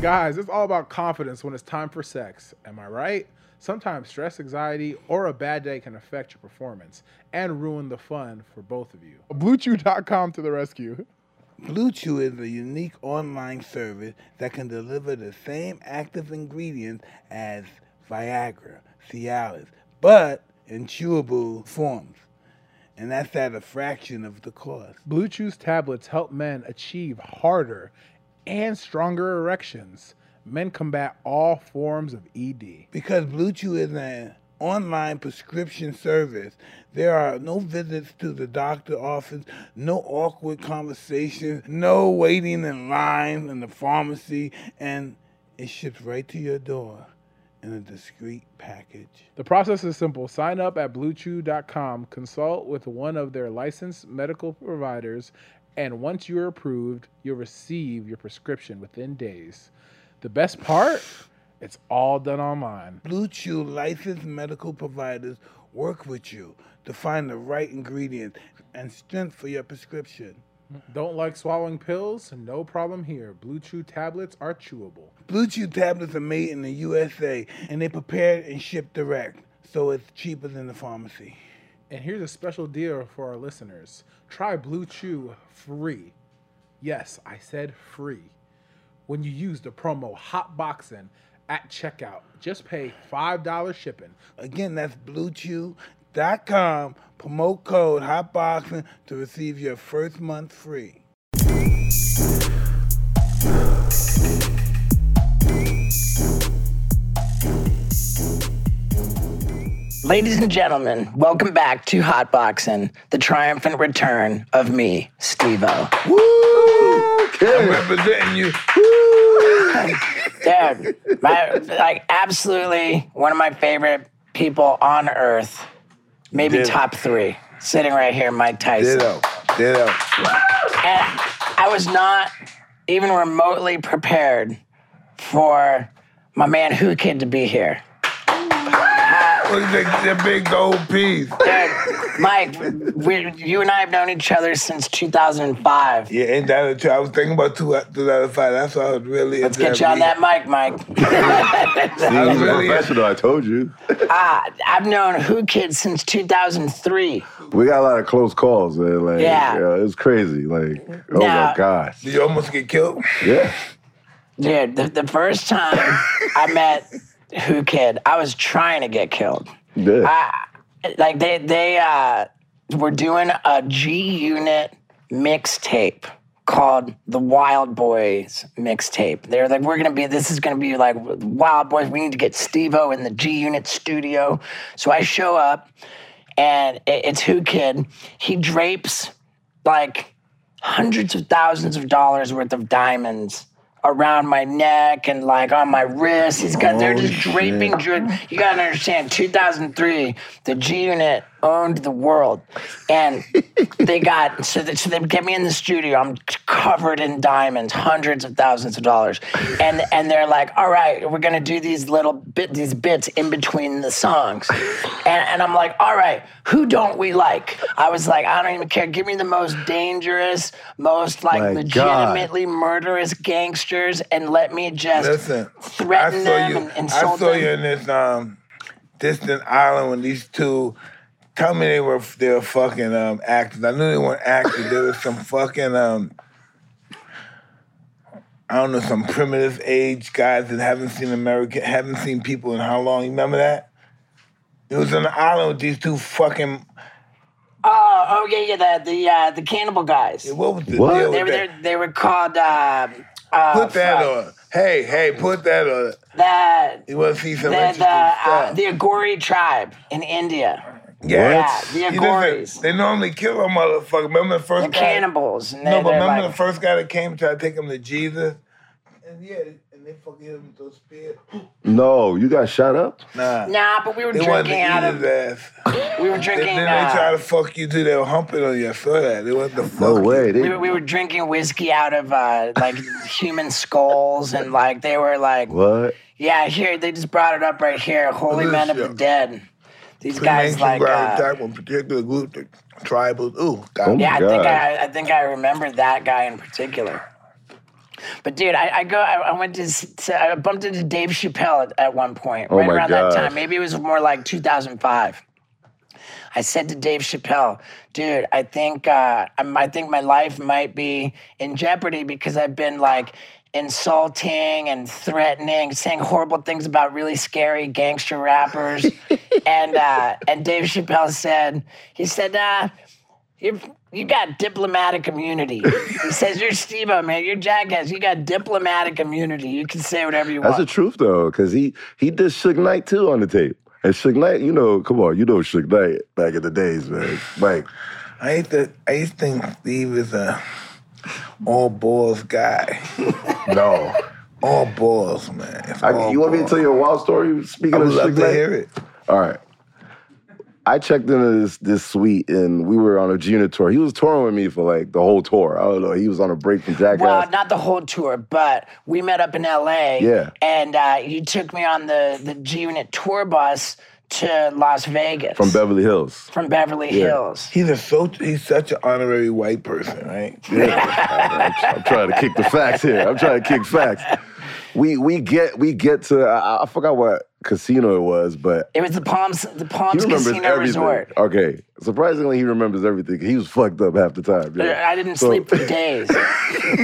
Guys, it's all about confidence when it's time for sex. Am I right? Sometimes stress, anxiety, or a bad day can affect your performance and ruin the fun for both of you. BlueChew.com to the rescue. Blue Chew is a unique online service that can deliver the same active ingredients as Viagra, Cialis, but in chewable forms. And that's at a fraction of the cost. Blue Chew's tablets help men achieve harder and stronger erections. Men combat all forms of ED. Because Blue Chew is an online prescription service, there are no visits to the doctor office, no awkward conversations, no waiting in line in the pharmacy, and it ships right to your door in a discreet package. The process is simple. Sign up at bluechew.com, consult with one of their licensed medical providers, and once you're approved, you'll receive your prescription within days. The best part? It's all done online. Blue Chew licensed medical providers work with you to find the right ingredients and strength for your prescription. Don't like swallowing pills? No problem here. Blue Chew tablets are chewable. Blue Chew tablets are made in the USA and they prepared and shipped direct, so it's cheaper than the pharmacy. And here's a special deal for our listeners. Try Blue Chew free. Yes, I said free. When you use the promo HOTBOXIN at checkout, just pay $5 shipping. Again, that's bluechew.com, promote code HOTBOXIN to receive your first month free. Ladies and gentlemen, welcome back to Hotboxin, the triumphant return of me, Steve-O. I'm representing you. Dude, my, like absolutely one of my favorite people on earth, maybe Ditto. top three, sitting right here, Mike Tyson. Ditto. Ditto. And I was not even remotely prepared for my man Whoo Kid to be here. Look at the, the big gold piece. Dude, Mike, we, you and I have known each other since 2005. Yeah, ain't that a true? I was thinking about two, 2005. That's why I was really Let's get you on that mic, Mike. I was He's a really professional, I told you. Ah, I've known Whoo Kid since 2003. We got a lot of close calls, man. Like, Yeah. yeah, it was crazy. Like, oh Now- my gosh. Did you almost get killed? Yeah. Dude, the, the first time I met Whoo Kid, I was trying to get killed. Yeah. I, like they they uh, were doing a G Unit mixtape called the Wild Boys mixtape. They're like, we're gonna be this is gonna be like Wild Boys. We need to get Steve-O in the G Unit studio. So I show up, and it- it's Whoo Kid. He drapes like hundreds of thousands of dollars worth of diamonds around my neck and like on my wrist. He's got they're just draping. dra- You gotta understand, 2003, the G Unit owned the world, and they got so they, so they get me in the studio. I'm covered in diamonds, hundreds of thousands of dollars, and and they're like, all right, we're gonna do these little bit these bits in between the songs, and and I'm like, all right, who don't we like? I was like, I don't even care. Give me the most dangerous, most like My legitimately murderous gangsters, and let me just Listen, threaten I saw them you. and I saw them. you in this um, distant island when these two. Tell me they were they were fucking um, actors. I knew they weren't actors. There was some fucking um, I don't know some primitive age guys that haven't seen American, haven't seen people in how long? You remember that? It was on the island with these two fucking. Oh, oh yeah, yeah, the the uh, the cannibal guys. What was the What? deal They with were that? they, they were called uh, uh, Put that fuck. on. Hey, hey, put that on. That You want to see some the interesting the, uh, stuff? the Agori tribe in India. Yes. Yeah, the Agoris. They normally kill a motherfucker. Remember the first The guy? cannibals. No, but remember like, the first guy that came to try to take him to Jesus? And yeah, and they fucking hit him with those spears. No, you got shot up? Nah. Nah, but we were They wanted to drinking eat out his of. ass. We were Then, drinking. then they try Uh, to fuck you too. They were humping on you. I saw that. They wanted to fuck No you. way. we They, were, we were drinking whiskey out of uh, like human skulls, and like they were like, what? yeah, here they just brought it up right here. Holy Look at men of this the shit. dead. these guys like. ground Uh, attack, one particular group, the tribal. Ooh, God. Oh my yeah, I think God. I, I think I remember that guy in particular. But dude, I, I go. I, I went to, to. I bumped into Dave Chappelle at, at one point, Oh right around God. that time. Maybe it was more like 2005. I said to Dave Chappelle, "Dude, I think uh, I'm, I think my life might be in jeopardy because I've been like insulting and threatening, saying horrible things about really scary gangster rappers." and uh, and Dave Chappelle said, he said, uh, "You you got diplomatic immunity." he says, "You're Steve-O, man. You're jackass. You got diplomatic immunity. You can say whatever you want. That's the truth though, because he he did Suge Knight too on the tape. And Suge Knight, you know, come on, you know Suge Knight back in the days, man. Like, I used to, I used to think Steve is a all balls guy. no. All balls, man. It's I, all you want me to tell you a wild story? Speaking I of would love Suge to Knight? hear it. All right. I checked into this this suite and we were on a G Unit tour. He was touring with me for like the whole tour. I don't know. He was on a break from Jackass. Well, not the whole tour, but we met up in LA. Yeah. And uh, you took me on the, the G Unit tour bus to Las Vegas. from Beverly Hills. From Beverly Hills. He's a so he's such an honorary white person, right? Yeah. I'm, I'm trying to kick the facts here. I'm trying to kick facts. We we get we get to I, I forgot what casino it was, but It was the Palms, the Palms Casino everything. Resort. Okay, surprisingly, he remembers everything. He was fucked up half the time. yeah. I didn't So- sleep for days.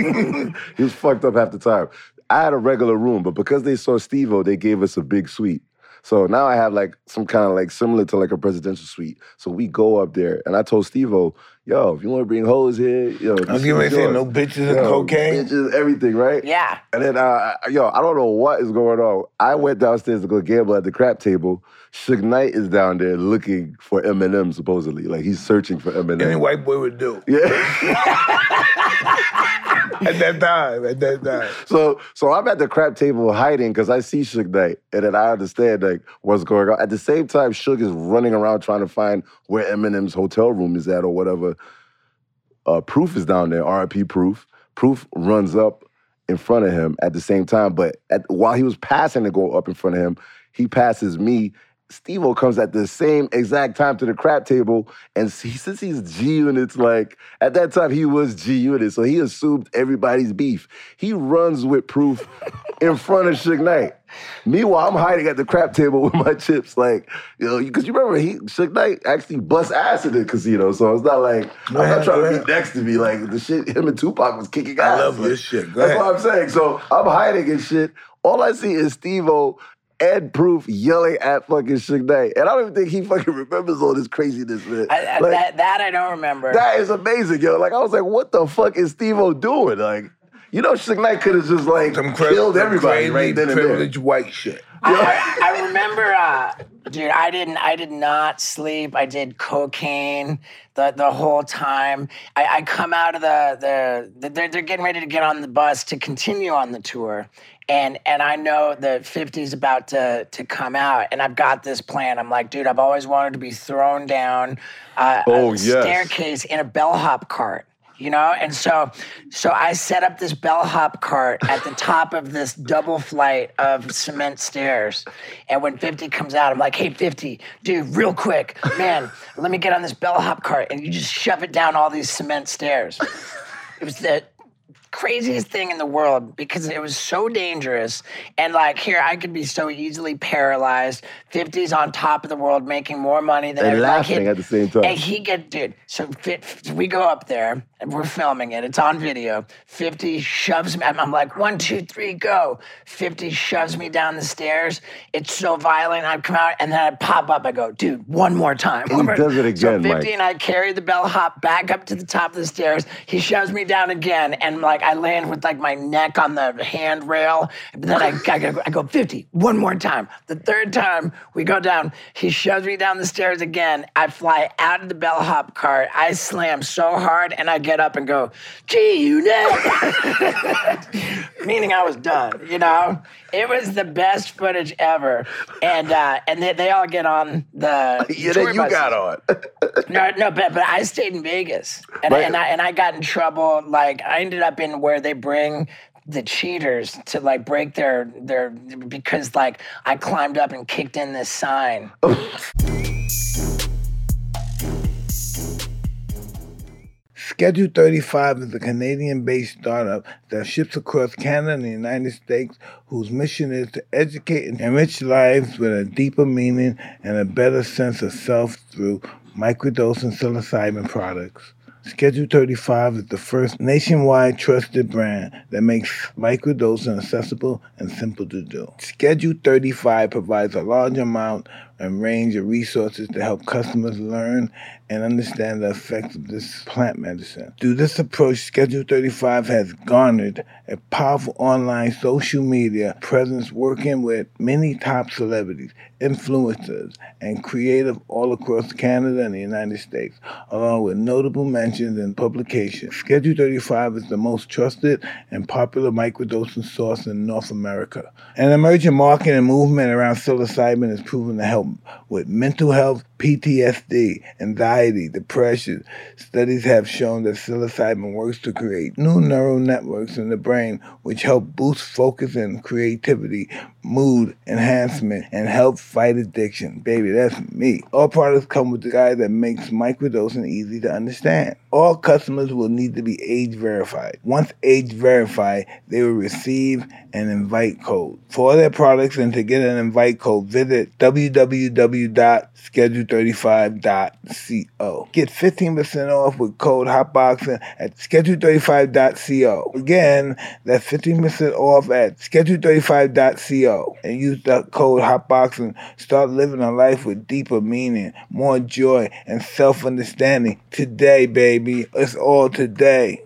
he was fucked up half the time. I had a regular room, but because they saw Steve-O, they gave us a big suite. So now I have like some kind of like similar to like a presidential suite. So we go up there, and I told Steve-O, yo, if you want to bring hoes here, yo, I'm this getting ready is to say yours. no bitches and cocaine. bitches, everything, right? yeah. And then, uh, yo, I don't know what is going on. I went downstairs to go gamble at the crap table. Suge Knight is down there looking for Eminem, supposedly. Like he's searching for Eminem. Any white boy would do Yeah. at that time. At that time. so, so I'm at the crap table hiding because I see Suge Knight, and then I understand like what's going on. At the same time, Suge is running around trying to find where Eminem's hotel room is at or whatever. Uh, Proof is down there. R.I.P. Proof. Proof runs up in front of him at the same time, but at, while he was passing to go up in front of him, he passes me. Steve-O comes at the same exact time to the crap table, and he, since he's G Unit's, like at that time he was G Unit, so he assumed everybody's beef. He runs with proof in front of Suge Knight. Meanwhile, I'm hiding at the crap table with my chips, like you know, because you remember he Suge Knight actually bust ass in the casino, so it's not like I'm ahead, not trying to be next to me. Like the shit, him and Tupac was kicking ass. I love this shit. Go that's ahead. what I'm saying. So I'm hiding and shit. All I see is Steve-O and Proof yelling at fucking Suge Knight. And I don't even think he fucking remembers all this craziness, man. I, I, Like, that, that I don't remember. that is amazing, yo. Like, I was like, what the fuck is Steve-O doing? Like, you know, Suge Knight could have just, like, Some cra- killed some everybody crazy right then and there. privileged white shit. I, I remember, uh, dude. I didn't. I did not sleep. I did cocaine the the whole time. I, I come out of the the, the they're, they're getting ready to get on the bus to continue on the tour, and and I know the 50's about to to come out, and I've got this plan. I'm like, dude, I've always wanted to be thrown down uh, Oh, a yes. staircase in a bellhop cart you know? And so so i set up this bellhop cart at the top of this double flight of cement stairs. And when 50 comes out i'm like hey 50 dude real quick man let me get on this bellhop cart and you just shove it down all these cement stairs. It was the craziest thing in the world because it was so dangerous. And like here i could be so easily paralyzed. 50's on top of the world making more money than And every- like, laughing at the same time. and he get dude. So fit, we go up there we're filming it. It's on video. Fifty shoves me. I'm, I'm like one, two, three, go. Fifty shoves me down the stairs. It's so violent. I come out and then I pop up. I go, dude, one more time. he does it So Fifty Mike. and I carry the bellhop back up to the top of the stairs. He shoves me down again, and like I land with like my neck on the handrail. And then I, I, go, I go fifty. One more time. The third time we go down. He shoves me down the stairs again. I fly out of the bellhop cart. I slam so hard, and I get up and go, "Gee, you know, meaning I was done. You know, it was the best footage ever, and uh, and they, they all get on the yeah, tour you buses. got on. No, no, but but I stayed in Vegas, and, Right. and I and I got in trouble. Like I ended up in where they bring the cheaters to like break their their because like I climbed up and kicked in this sign. Schedule 35 is a Canadian based startup that ships across Canada and the United States, whose mission is to educate and enrich lives with a deeper meaning and a better sense of self through microdose and psilocybin products. Schedule 35 is the first nationwide trusted brand that makes microdosing accessible and simple to do. Schedule 35 provides a large amount and range of resources to help customers learn and understand the effects of this plant medicine. Through this approach, Schedule 35 has garnered a powerful online social media presence working with many top celebrities, influencers, and creative all across Canada and the United States, along with notable mentions in publications. Schedule 35 is the most trusted and popular microdosing source in North America. An emerging market and movement around psilocybin is proven to help with mental health, PTSD, anxiety, depression. Studies have shown that psilocybin works to create new neural networks in the brain, which help boost focus and creativity, mood enhancement, and help fight addiction. Baby, that's me. All products come with a guide that makes microdosing easy to understand. All customers will need to be age verified. Once age verified, they will receive an invite code. For all their products and to get an invite code, visit www.schedule35.co. Get 15% off with code HOTBOXIN at schedule35.co. Again, that's 15% off at schedule35.co. And use the code HOTBOXIN. Start living a life with deeper meaning, more joy, and self understanding. Today, baby. It's all today.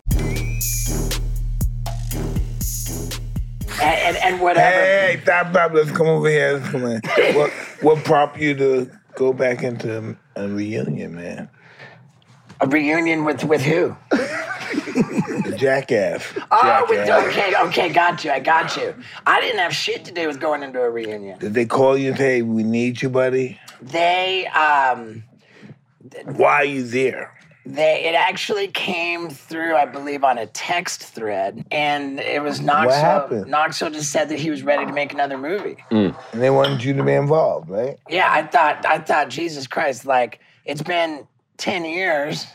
And, and, and whatever. Hey, stop, stop. Let's come over here. Let's come in. what, what prompted you to go back into a reunion, man? A reunion with with who? Jackass. Oh, with, okay, okay, got you. I got you. I didn't have shit to do with going into a reunion. Did they call you and say, hey, we need you, buddy? They um Why are you there? They it actually came through, I believe, on a text thread, and it was What Knoxville. happened? Knoxville just said that he was ready to make another movie. Hmm. And they wanted you to be involved, right? Yeah, I thought I thought Jesus Christ, like it's been ten years.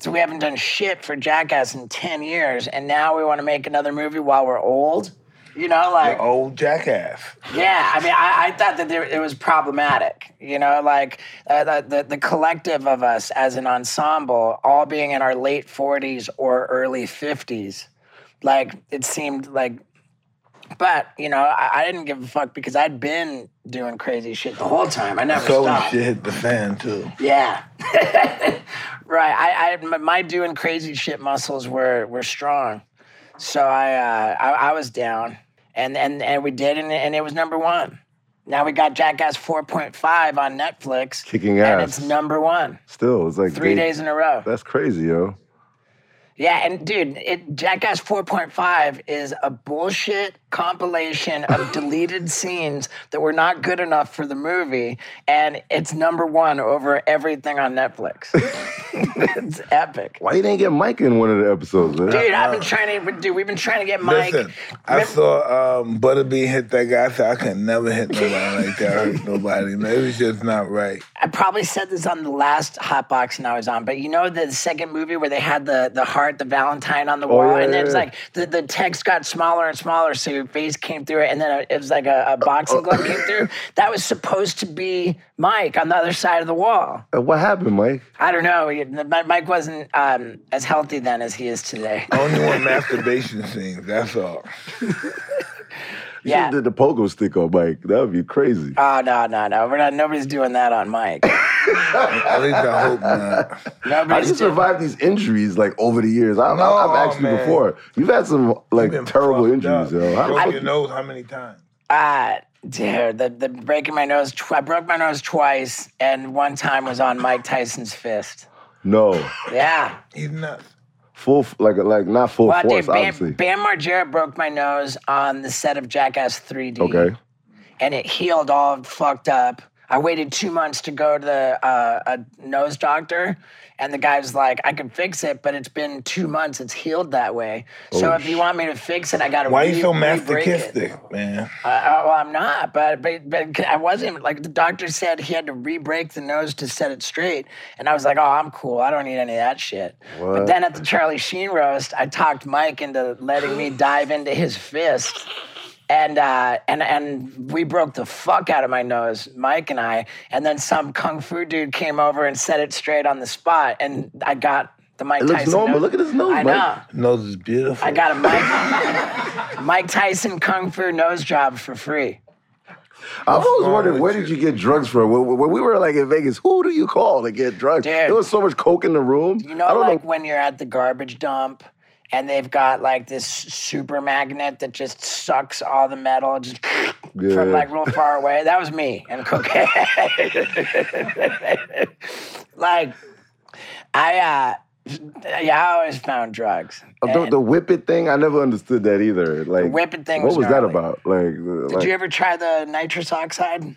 So we haven't done shit for Jackass in ten years, and now we want to make another movie while we're old. You know, like The old Jackass. yeah. I mean, I, I thought that there, it was problematic. You know, like uh, the, the the collective of us as an ensemble, all being in our late forties or early fifties, like it seemed like. But you know, I, I didn't give a fuck because I'd been doing crazy shit the whole time. I never So stopped. shit hit the fan, too. Yeah. right. I, I my- my doing crazy shit muscles were were strong, so I uh, I, I was down, and and and we did, and, and it was number one. Now we got Jackass 4.5 on Netflix, Kicking ass, and it's number one Still, it's like three they- days in a row. That's crazy, yo. Yeah, and dude, it, Jackass 4.5 is a bullshit compilation of deleted scenes that were not good enough for the movie, and it's number one over everything on Netflix. it's epic. Why you didn't get Mike in one of the episodes, man? Dude, I've been trying to, dude, we've been trying to get Mike. Listen, I saw um, Butterbean hit that guy. I said, I can never hit nobody like that, hurt nobody. Man, it was just not right. I probably said this on the last hot boxing I was on, but you know the second movie where they had the the heart, the Valentine on the wall, Oh, yeah, and then it's yeah. like the, the text got smaller and smaller, so your face came through it, and then it was like a, a boxing glove came through. That was supposed to be Mike on the other side of the wall. Uh, What happened, Mike? I don't know. he- Mike wasn't um, as healthy then as he is today. Only want masturbation scenes. That's all. You Yeah. should've did the pogo stick on Mike. That would be crazy. Oh no, no, no. We're not. Nobody's doing that on Mike. At least I hope not. How do Nobody's you doing. survive these injuries like over the years? I, No, I, I've asked you man. before. You've had some like terrible injuries, up. yo. How the Broke fuck your nose how many times? Ah, dude, the, the breaking my nose. Tw- I broke my nose twice, and one time was on Mike Tyson's fist. No, Yeah. He's nuts. Full like like not full Well, force, dude, obviously. Bam, Bam Margera broke my nose on the set of Jackass 3D. Okay, And it healed all fucked up. I waited two months to go to the, uh, a nose doctor, and the guy's like, "I can fix it, but it's been two months. It's healed that way. So Oh, if you want me to fix it, I got to." Why you so re-break it." masochistic, man? Uh, uh, well, I'm not, but, but but I wasn't. Like the doctor said, he had to re-break the nose to set it straight, and I was like, "Oh, I'm cool. I don't need any of that shit." But then at the Charlie Sheen roast, I talked Mike into letting me dive into his fist. And uh, and and we broke the fuck out of my nose, Mike and I. And then some kung fu dude came over and set it straight on the spot, and I got the Mike It looks Tyson. normal. nose. Look at his nose, I Mike. know. Nose is beautiful. I got a Mike Mike Tyson kung fu nose job for free. I've always wrong wondered where you? did you get drugs from? When, when we were like in Vegas, who do you call to get drugs? Dude. There was so much coke in the room. You know, I don't like know. when you're at the garbage dump and they've got like this super magnet that just sucks all the metal just Yeah. from like real far away. That was me and cocaine. like, I, uh, yeah, I always found drugs. Uh, The, And the whip it thing, I never understood that either. Like whip it thing What was was that about? Like, Did like you ever try the nitrous oxide?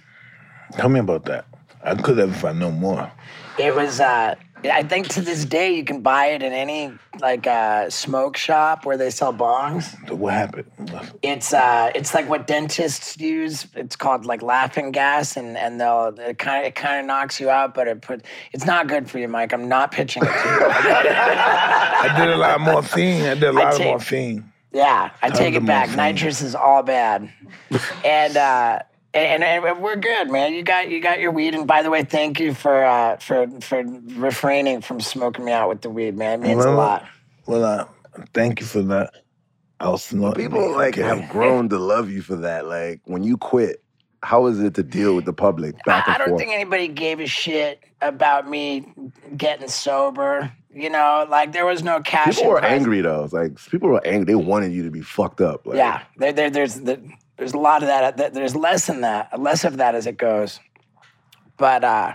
Tell me about that. I could have if I know more. It was. Uh, I think to this day you can buy it in any like uh, smoke shop where they sell bongs. What happened? It's uh, it's like what dentists use. It's called like laughing gas, and and they'll it kind of it kind of knocks you out, but it put it's not good for you, Mike. I'm not pitching it to you. I did a lot of morphine. I did a lot take- of morphine. Yeah, I take it back. morphine. Nitrous is all bad, and uh, and, and we're good, man. You got you got your weed, and by the way, thank you for uh, for for refraining from smoking me out with the weed, man. It means a lot. Well, uh, thank you for that. I was snorting. people like Okay. have grown to love you for that. Like when you quit, how is it to deal with the public back I, and I don't forth? think anybody gave a shit about me getting sober. You know, like there was no cash. people were prize. angry though. It's like people were angry. They wanted you to be fucked up. Like, Yeah, there, there, there's the, there's a lot of that. that- There's less than that, less of that as it goes. But uh,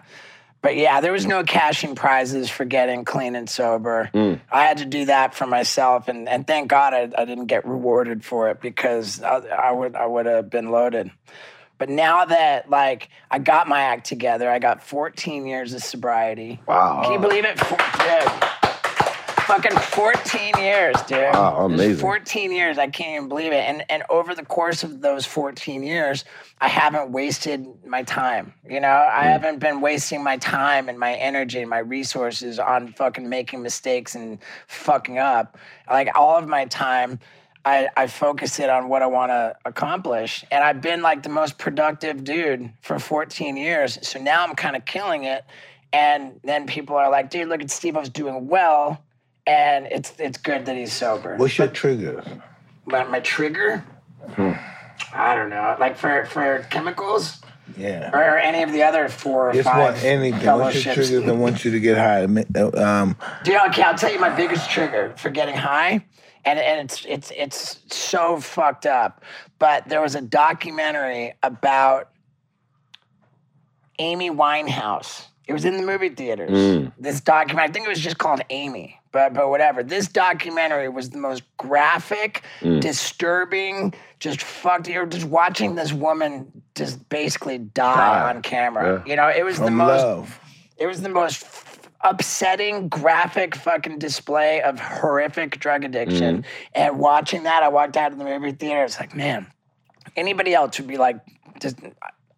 but yeah, there was no cashing prizes for getting clean and sober. I had to do that for myself, and and thank God I, I didn't get rewarded for it because I, I would I would have been loaded. But now that like I got my act together, I got 14 years of sobriety. Wow. Can you believe it? Four, dude, fucking 14 years, dude. Wow, amazing. 14 years. I can't even believe it. And and over the course of those 14 years, I haven't wasted my time. You know, I Hmm. haven't been wasting my time and my energy and my resources on fucking making mistakes and fucking up. Like all of my time. I, I focus it on what I want to accomplish. And I've been like the most productive dude for 14 years. So now I'm kind of killing it. And then people are like, dude, look at Steve I was doing well. And it's it's good that he's sober. What's your trigger? My, my trigger? Hmm. I don't know. Like for, for chemicals? Yeah. Or any of the other four or Just five want anything. What's your trigger that wants you to get high? Um, Dude, okay, I'll tell you my biggest trigger for getting high, and and it's it's it's so fucked up. But there was a documentary about Amy Winehouse. It was in the movie theaters. Mm. This documentary, I think it was just called Amy, but but whatever. This documentary was the most graphic, mm. disturbing, just fucked. You're just watching this woman just basically die, Die. on camera. Yeah. You know, it was the most love. it was the most upsetting, graphic fucking display of horrific drug addiction. Mm. And watching that, I walked out of the movie theater. It's like, man, anybody else would be like, just,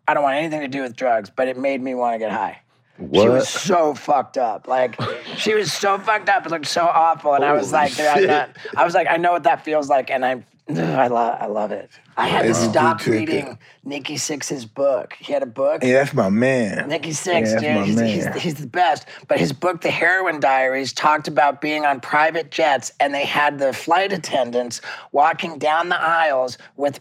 I don't want anything to do with drugs, but it made me want to get high. What? She was so fucked up. Like she was so fucked up. It looked so awful. And I was like, not, I was like, I know what that feels like, and I, I love, I love it. I had to stop reading Nikki Sixx's book. He had a book. Hey, that's my man. Nikki Sixx, Yeah, dude, he's, he's, he's the best. But his book, The Heroin Diaries, talked about being on private jets, and they had the flight attendants walking down the aisles with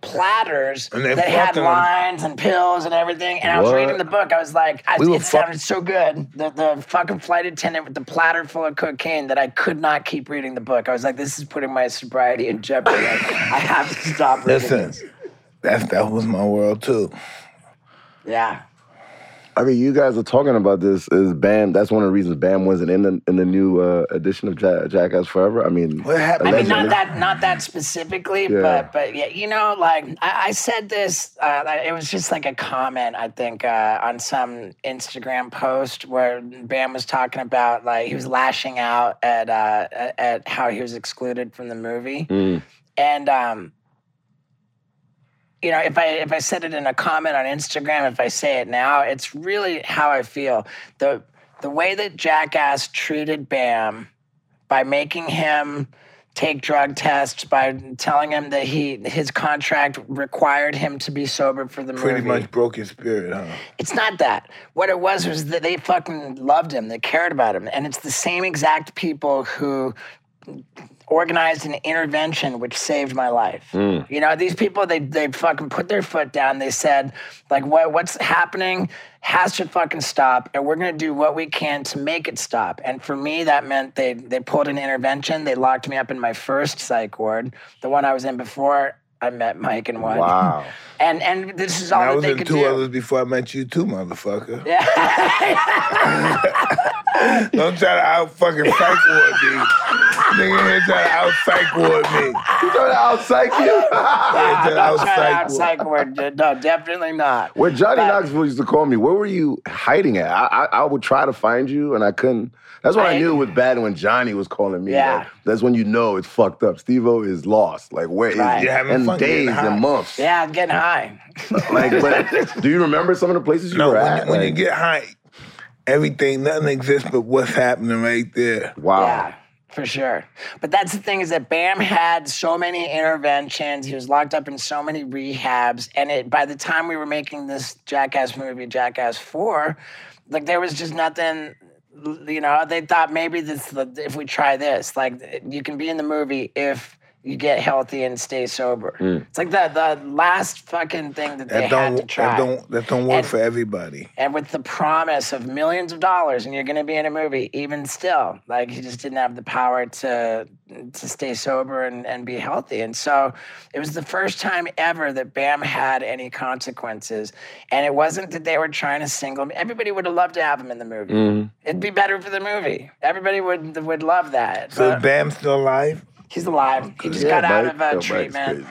platters And they that had lines and pills and everything. And I was reading the book. I was like, I, We it fuck- sounded so good. The, the fucking flight attendant with the platter full of cocaine that I could not keep reading the book. I was like, this is putting my sobriety in jeopardy. Like, I have to stop reading Listen, this. that's that was my world too. Yeah. I mean, you guys are talking about this. Is Bam? That's one of the reasons Bam wasn't in the in the new uh, edition of Ja- Jackass Forever. I mean, What happened? I mean, not that, not that specifically, Yeah. but but yeah, you know, like I, I said this. Uh, it was just like a comment, I think, uh, on some Instagram post where Bam was talking about like he was lashing out at uh, at- at how he was excluded from the movie, Mm. and um, you know, if I if I said it in a comment on Instagram, if I say it now, it's really how I feel. the The way that Jackass treated Bam by making him take drug tests, by telling him that he his contract required him to be sober for the Pretty movie. much broke his spirit, huh? It's not that. What it was was that they fucking loved him. They cared about him. And it's the same exact people who organized an intervention which saved my life. Hmm. You know, these people they they fucking put their foot down. They said, like, what what's happening has to fucking stop, and we're gonna do what we can to make it stop. And for me, that meant they they pulled an intervention. They locked me up in my first psych ward, the one I was in before I met Mike and one. wow. And and this is all I that was they in could two do. others before I met you, too, motherfucker. Yeah. Don't try to out fucking psych ward me. Nigga here try to out psych ward me. You trying to out psych you? Yeah, I'm try to out trying to out psych ward. psych ward. No, definitely not. Where Johnny But- Knoxville used to call me, where were you hiding at? I, I, I would try to find you and I couldn't. That's what I, I- knew it was bad when Johnny was calling me. Yeah. Like, that's when you know it's fucked up. Steve-O is lost. Like, where is Right. he? You're and fun days and months. Yeah, I'm getting high. Like, but do you remember some of the places you No, were when, at? you, when you get high, everything, nothing exists but what's happening right there. wow. Yeah, for sure. But that's the thing is that Bam had so many interventions. He was locked up in so many rehabs, and it by the time we were making this Jackass movie, Jackass Four, like there was just nothing. You know, they thought maybe this if we try this, like you can be in the movie if you get healthy and stay sober. It's like the the last fucking thing that they That had to don't, try. that don't, that don't work And- for everybody. and with the promise of millions of dollars and you're going to be in a movie even still like he just didn't have the power to to stay sober and, and be healthy and so it was the first time ever that bam had any consequences and it wasn't that they were trying to single him everybody would have loved to have him in the movie Mm-hmm. it'd be better for the movie everybody would would love that So but is Bam still alive? He's alive he just Yeah, got out of uh, Yo, treatment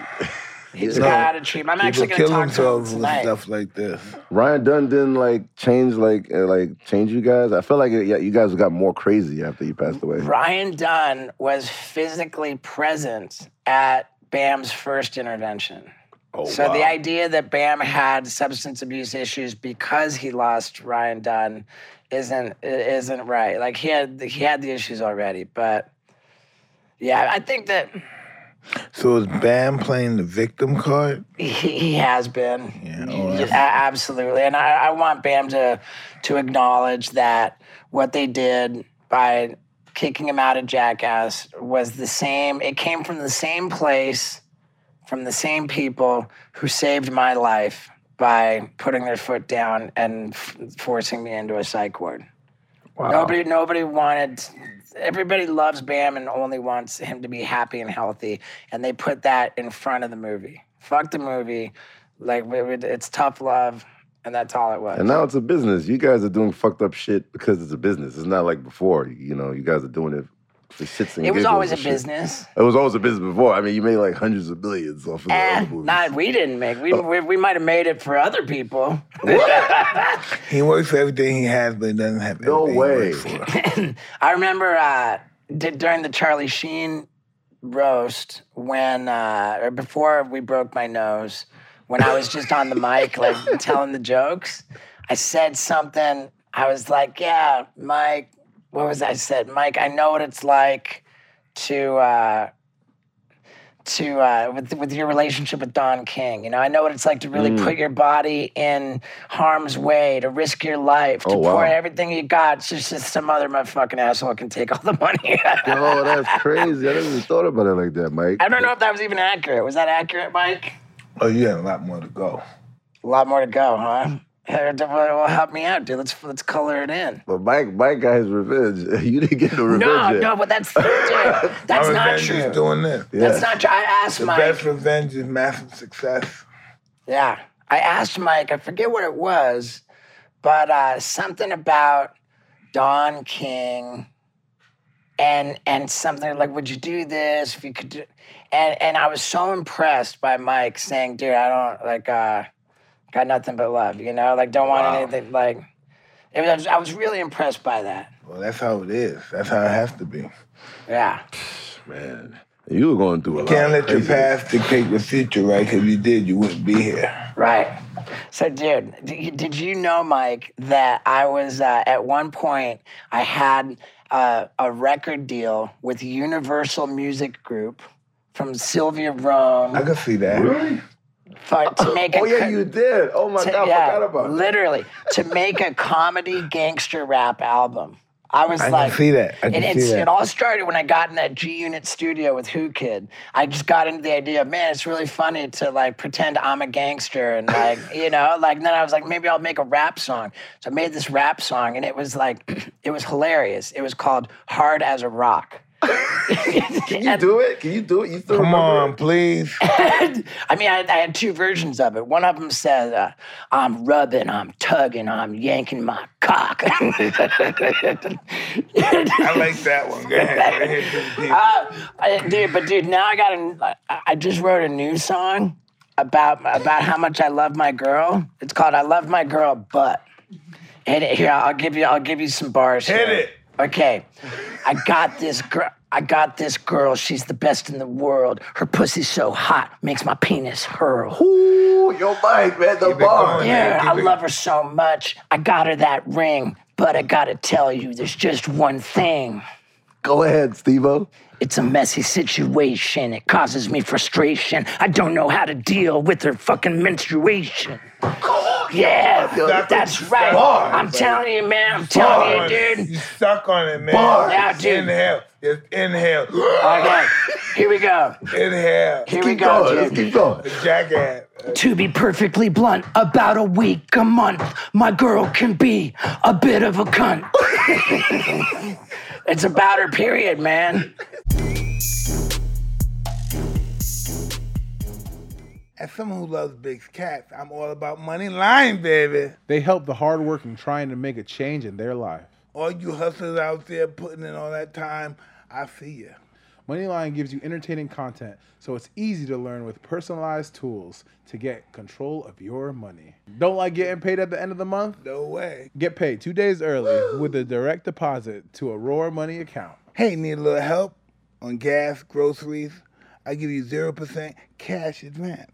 he just No. got out of treatment i'm actually going to kill talk to him tonight stuff like this. Ryan Dunn didn't like change like uh, like change you guys. I feel like it, yeah, you guys got more crazy after you passed away. Ryan Dunn was physically present at Bam's first intervention. Oh, so wow. the idea that Bam had substance abuse issues because he lost Ryan Dunn isn't isn't right. Like he had he had the issues already, but yeah, I think that So is Bam playing the victim card? he, he has been. Yeah, oh, Yeah, absolutely. And I, I want Bam to to acknowledge that what they did by kicking him out of Jackass was the same. It came from the same place, from the same people who saved my life by putting their foot down and f- forcing me into a psych ward. Wow. Nobody, nobody wanted. Everybody loves Bam and only wants him to be happy and healthy, and they put that in front of the movie. Fuck the movie, like it's tough love, and that's all it was. And now it's a business. You guys are doing fucked up shit because it's a business. It's not like before. You know, you guys are doing it for shits and it was giggles always a shit. business. It was always a business before. I mean, you made like hundreds of billions off of the Eh, other movies. not we didn't make. We we, we might have made it for other people. He works for everything he has, but he doesn't have No everything way. he works for. I remember uh, d- during the Charlie Sheen roast when uh, or before we broke my nose, when I was just on the mic like telling the jokes, I said something. I was like, "Yeah, Mike." What was I said? Mike, I know what it's like to. Uh, to uh, with with your relationship with Don King, you know, I know what it's like to really put your body in harm's way, to risk your life, to Oh, wow. pour everything you got. It's just, just some other motherfucking asshole can take all the money. Oh, that's crazy. I never even thought about it like that, Mike. I don't know if that was even accurate. Was that accurate, Mike? Oh, you have a lot more to go. A lot more to go, huh? Hey, Well, help me out, dude. Let's let's color it in. But Mike, Mike got his revenge. You didn't get no revenge No, yet. no, but that's dude, that's My not revenge true. is doing this. Yeah. That's not true. I asked The Mike. best revenge is massive success. Yeah. I asked Mike, I forget what it was, but uh, something about Don King and and something like, would you do this if you could do? And and I was so impressed by Mike saying, dude, I don't like uh, got nothing but love, you know, like don't want Wow. anything like. It was, I was really impressed by that. Well, that's how it is. That's how it has to be. Yeah. Man, you were going through a lot. Can't of let your past dictate your future, right? Because if you did, you wouldn't be here. Right. So, dude, did you know, Mike, that I was uh, at one point, I had uh, a record deal with Universal Music Group from Sylvia I Rhone can see that. Really? For, to oh, make a Oh yeah, you did. Oh my to- god, I yeah, forgot about that. literally to make a comedy gangster rap album. I was I like, can see that. I can it, see it's, that. it all started when I got in that G Unit studio with Whoo Kid. I just got into the idea of, man, it's really funny to like pretend I'm a gangster and like, you know, like, and then I was like, maybe I'll make a rap song. So I made this rap song and it was like, it was hilarious. It was called Hard as a Rock. Can you do it? Can you do it? You still Come remember on, it? please. I mean, I, I had two versions of it. One of them said, uh, "I'm rubbing, I'm tugging, I'm yanking my cock." I like that one. Go ahead. Go ahead to the people. Uh, I- dude, but dude, now I got a. I- I just wrote a new song about about how much I love my girl. It's called "I Love My Girl," but hit it here. I'll give you. I'll give you some bars. Hit here. it. Okay, I got this girl. I got this girl. She's the best in the world. Her pussy's so hot, makes my penis hurl. Ooh, yo, Mike, man, the Keep bar. going. Yeah, keep I love her so much. I got her that ring, but I gotta tell you, there's just one thing. Go ahead, Steve-O. It's a messy situation. It causes me frustration. I don't know how to deal with her fucking menstruation. Yeah, Yo, that's right. bars, I'm telling you, man. I'm telling you, dude. You suck on it, man. Bars. Yeah, dude. Inhale. Just inhale. Okay, here we go. Inhale. Here we go, going. Dude. keep going. Jackass. To be perfectly blunt, about a week, a month, my girl can be a bit of a cunt. it's about her, period, man. As someone who loves big cats, I'm all about MoneyLion, baby. They help the hardworking trying to make a change in their life. All you hustlers out there putting in all that time, I see you. MoneyLion gives you entertaining content, so it's easy to learn with personalized tools to get control of your money. Don't like getting paid at the end of the month? No way. Get paid two days early with a direct deposit to a Roar Money account. Hey, need a little help on gas, groceries? I give you 0% cash advance.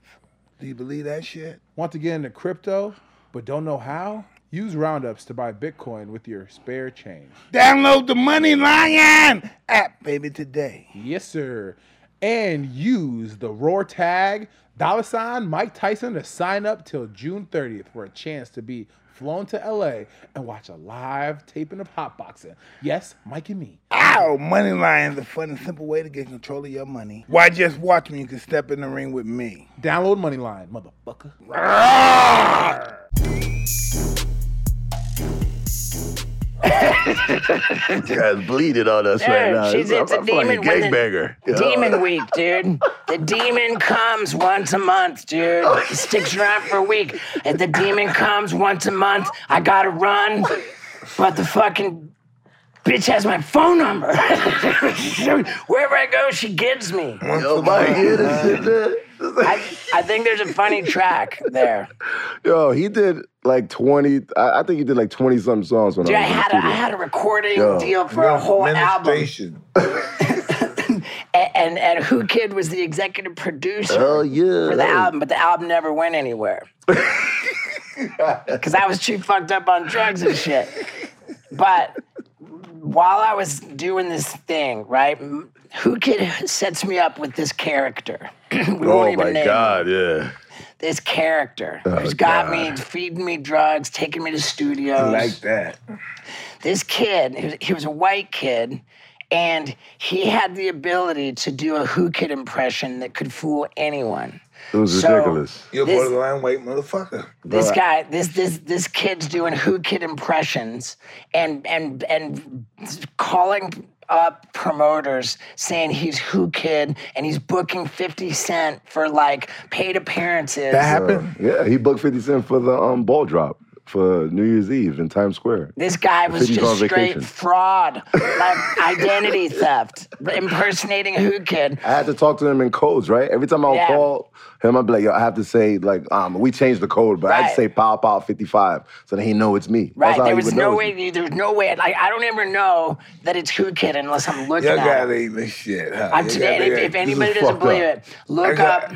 Do you believe that shit? Want to get into crypto, but don't know how? Use Roundups to buy Bitcoin with your spare change. Download the Money Lion app, baby, today. Yes, sir. And use the Roar tag dollar sign Mike Tyson to sign up till June 30th for a chance to be flown to LA and watch a live taping of Hotboxin. Yes, Mike and me. Ow! Money Lion's a fun and simple way to get control of your money. Why just watch me? You can step in the ring with me. Download MoneyLion, motherfucker. Guy's bleeding on us right now. she's This- it's a demon. gangbanger. Demon week, dude. The demon comes once a month, dude. Oh, he sticks around for a week. And the demon comes once a month. I gotta run, but the fucking bitch has my phone number. Wherever I go, she gives me. Yo, Mike, you? I, I think there's a funny track there. Yo, he did like 20, I, I think you did like 20 something songs when Dude, I I was in the had a, I had a recording Yo. deal for a whole album. And, and and Whoo Kid was the executive producer. Oh, yeah. for the album, but the album never went anywhere. Because I was too fucked up on drugs and shit. But while I was doing this thing, right, Whoo Kid sets me up with this character. we won't Oh, even my name God, him. yeah. This character Oh, who's got me feeding me drugs, taking me to studios. I like that. this kid, he was, a white kid, and he had the ability to do a Whoo Kid impression that could fool anyone. It was So- ridiculous. You're This- borderline white motherfucker. this Bro, guy this this this kid's doing Whoo Kid impressions and and and calling up promoters saying he's Whoo Kid and he's booking 50 cent for like paid appearances That happened? Yeah, he booked 50 Cent for the um, ball drop. For New Year's Eve in Times Square. This guy was just straight vacation. fraud, like identity theft, impersonating Whoo Kid. I had to talk to him in codes, right? Every time I would Yeah. call him, I'd be like, yo, I have to say, like, um, we changed the code, but Right. to say pow pow 55 so that he know it's me. Right, there was no way. There was no way. Like I don't ever know that it's Whoo Kid unless I'm looking Y'all at gotta it. eat this shit. Huh? I'm You today, gotta- if, if anybody doesn't believe up. it, look I up.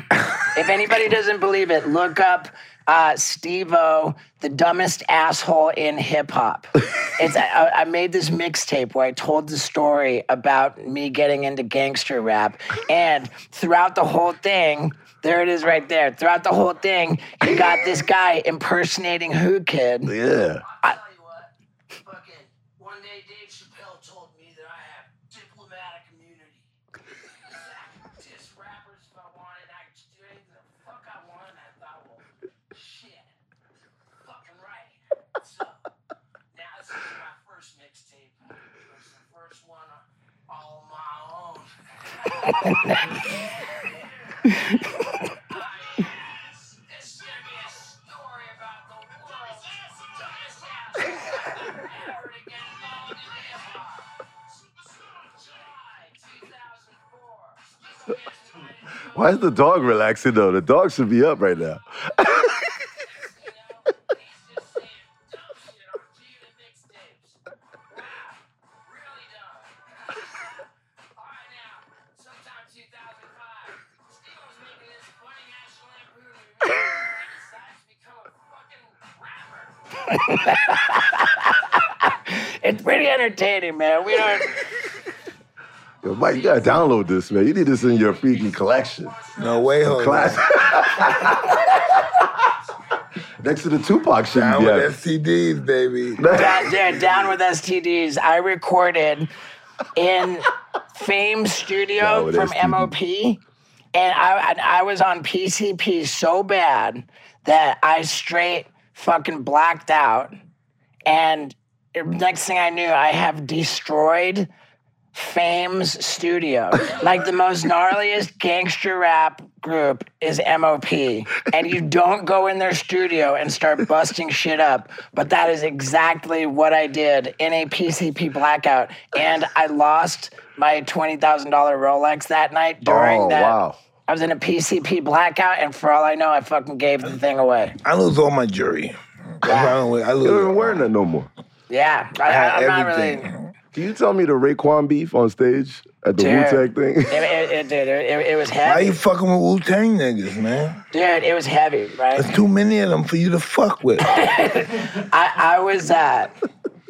if anybody doesn't believe it, look up uh, Steve-O, the dumbest asshole in hip hop. It's I, I made this mixtape where I told the story about me getting into gangster rap, and throughout the whole thing. There it is right there. Throughout the whole thing, you got this guy impersonating Whoo Kid. Yeah. I- tell you what, fucking one day Dave Chappelle told me that I have diplomatic immunity. I could diss rappers if I wanted. I could do anything the fuck I wanted. I thought, well, shit, fucking right. So now this is my first mixtape. It's the first one all on my own. Ah, yes. This should be a story about the world's dumbest asshole ever to get involved in hip-hop. July 2004. Why is the dog relaxing though? The dog should be up right now. Entertaining, man. We don't. Yo, Mike, you gotta download this, man. You need this in your freaking collection. No way, hold Class. Next to the Tupac shit. Down you with. STDs, baby. down, yeah, down with STDs. I recorded in Fame Studio from STDs. MOP, and I and I was on PCP so bad that I straight fucking blacked out. And next thing I knew, I have destroyed Fame's studio. like the most gnarliest gangster rap group is MOP. And you don't go in their studio and start busting shit up. But that is exactly what I did in a PCP blackout. And I lost my $20,000 Rolex that night during Oh, that. wow. I was in a PCP blackout, and for all I know, I fucking gave the thing away. I lose all my jewelry. That's I don't wear- I lose. You don't even wearing that no more. Yeah, I, I I'm not really. Can you tell me the Raekwon beef on stage at the Dude. Wu Tang thing? It, it, it, dude, it, it was Why heavy. you fucking with Wu Tang niggas, man? Dude, it was heavy, right? There's too many of them for you to fuck with. I, I was uh,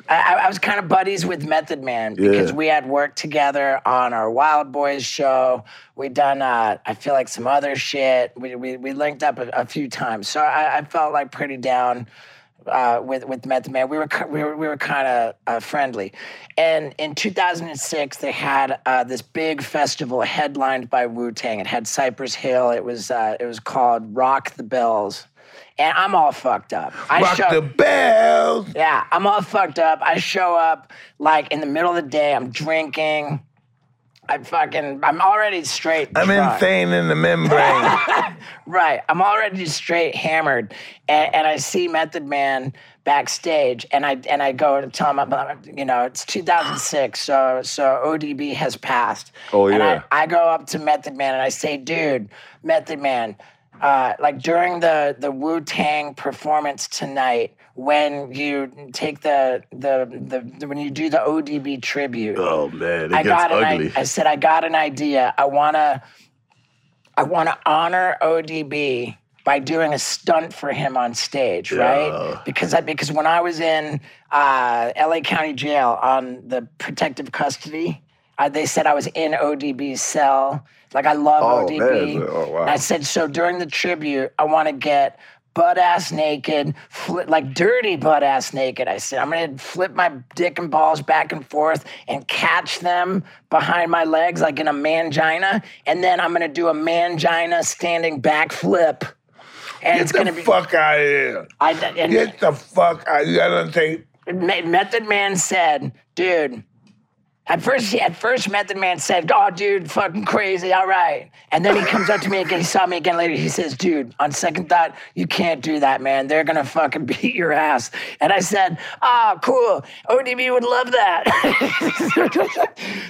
I, I was kind of buddies with Method Man because Yeah. we had worked together on our Wildboyz show. We'd done uh, I feel like some other shit. We we, we linked up a, a few times, so I, I felt like pretty down. Uh, with with Method Man, we were we were we were kind of uh, friendly, and in 2006 they had uh, this big festival headlined by Wu Tang. It had Cypress Hill. It was uh, it was called Rock the Bells, and I'm all fucked up. I Rock show- the bells. yeah, I'm all fucked up. I show up like in the middle of the day. I'm drinking. I fucking. I'm already straight. I'm drunk. insane in the membrane. Right. I'm already straight hammered, and, and I see Method Man backstage, and I and I go to tell him about. You know, it's 2006, so so ODB has passed. Oh, And yeah. I, I go up to Method Man and I say, "Dude, Method Man." Uh, like during the the Wu Tang performance tonight, when you take the, the the when you do the ODB tribute, oh man, it I gets got an ugly. I, I said I got an idea. I wanna I wanna honor ODB by doing a stunt for him on stage, Yeah. right? Because I because when I was in uh, LA County Jail on the protective custody, uh, they said I was in ODB's cell. Like I love Oh, ODB. Oh, wow. I said so during the tribute, I want to get butt ass naked, flip, like dirty butt ass naked. I said, I'm gonna flip my dick and balls back and forth and catch them behind my legs like in a mangina, and then I'm gonna do a mangina standing back flip. And Get it's the gonna be. fuck out of here. I, and Get the fuck out. You got on tape. Me- Method Man said, dude, At first, at first, Method Man said, "Oh, dude, fucking crazy. All right." And then he comes up to me again. He saw me again later. He says, "Dude, on second thought, you can't do that, man. They're gonna fucking beat your ass." And I said, "Oh, cool. ODB would love that."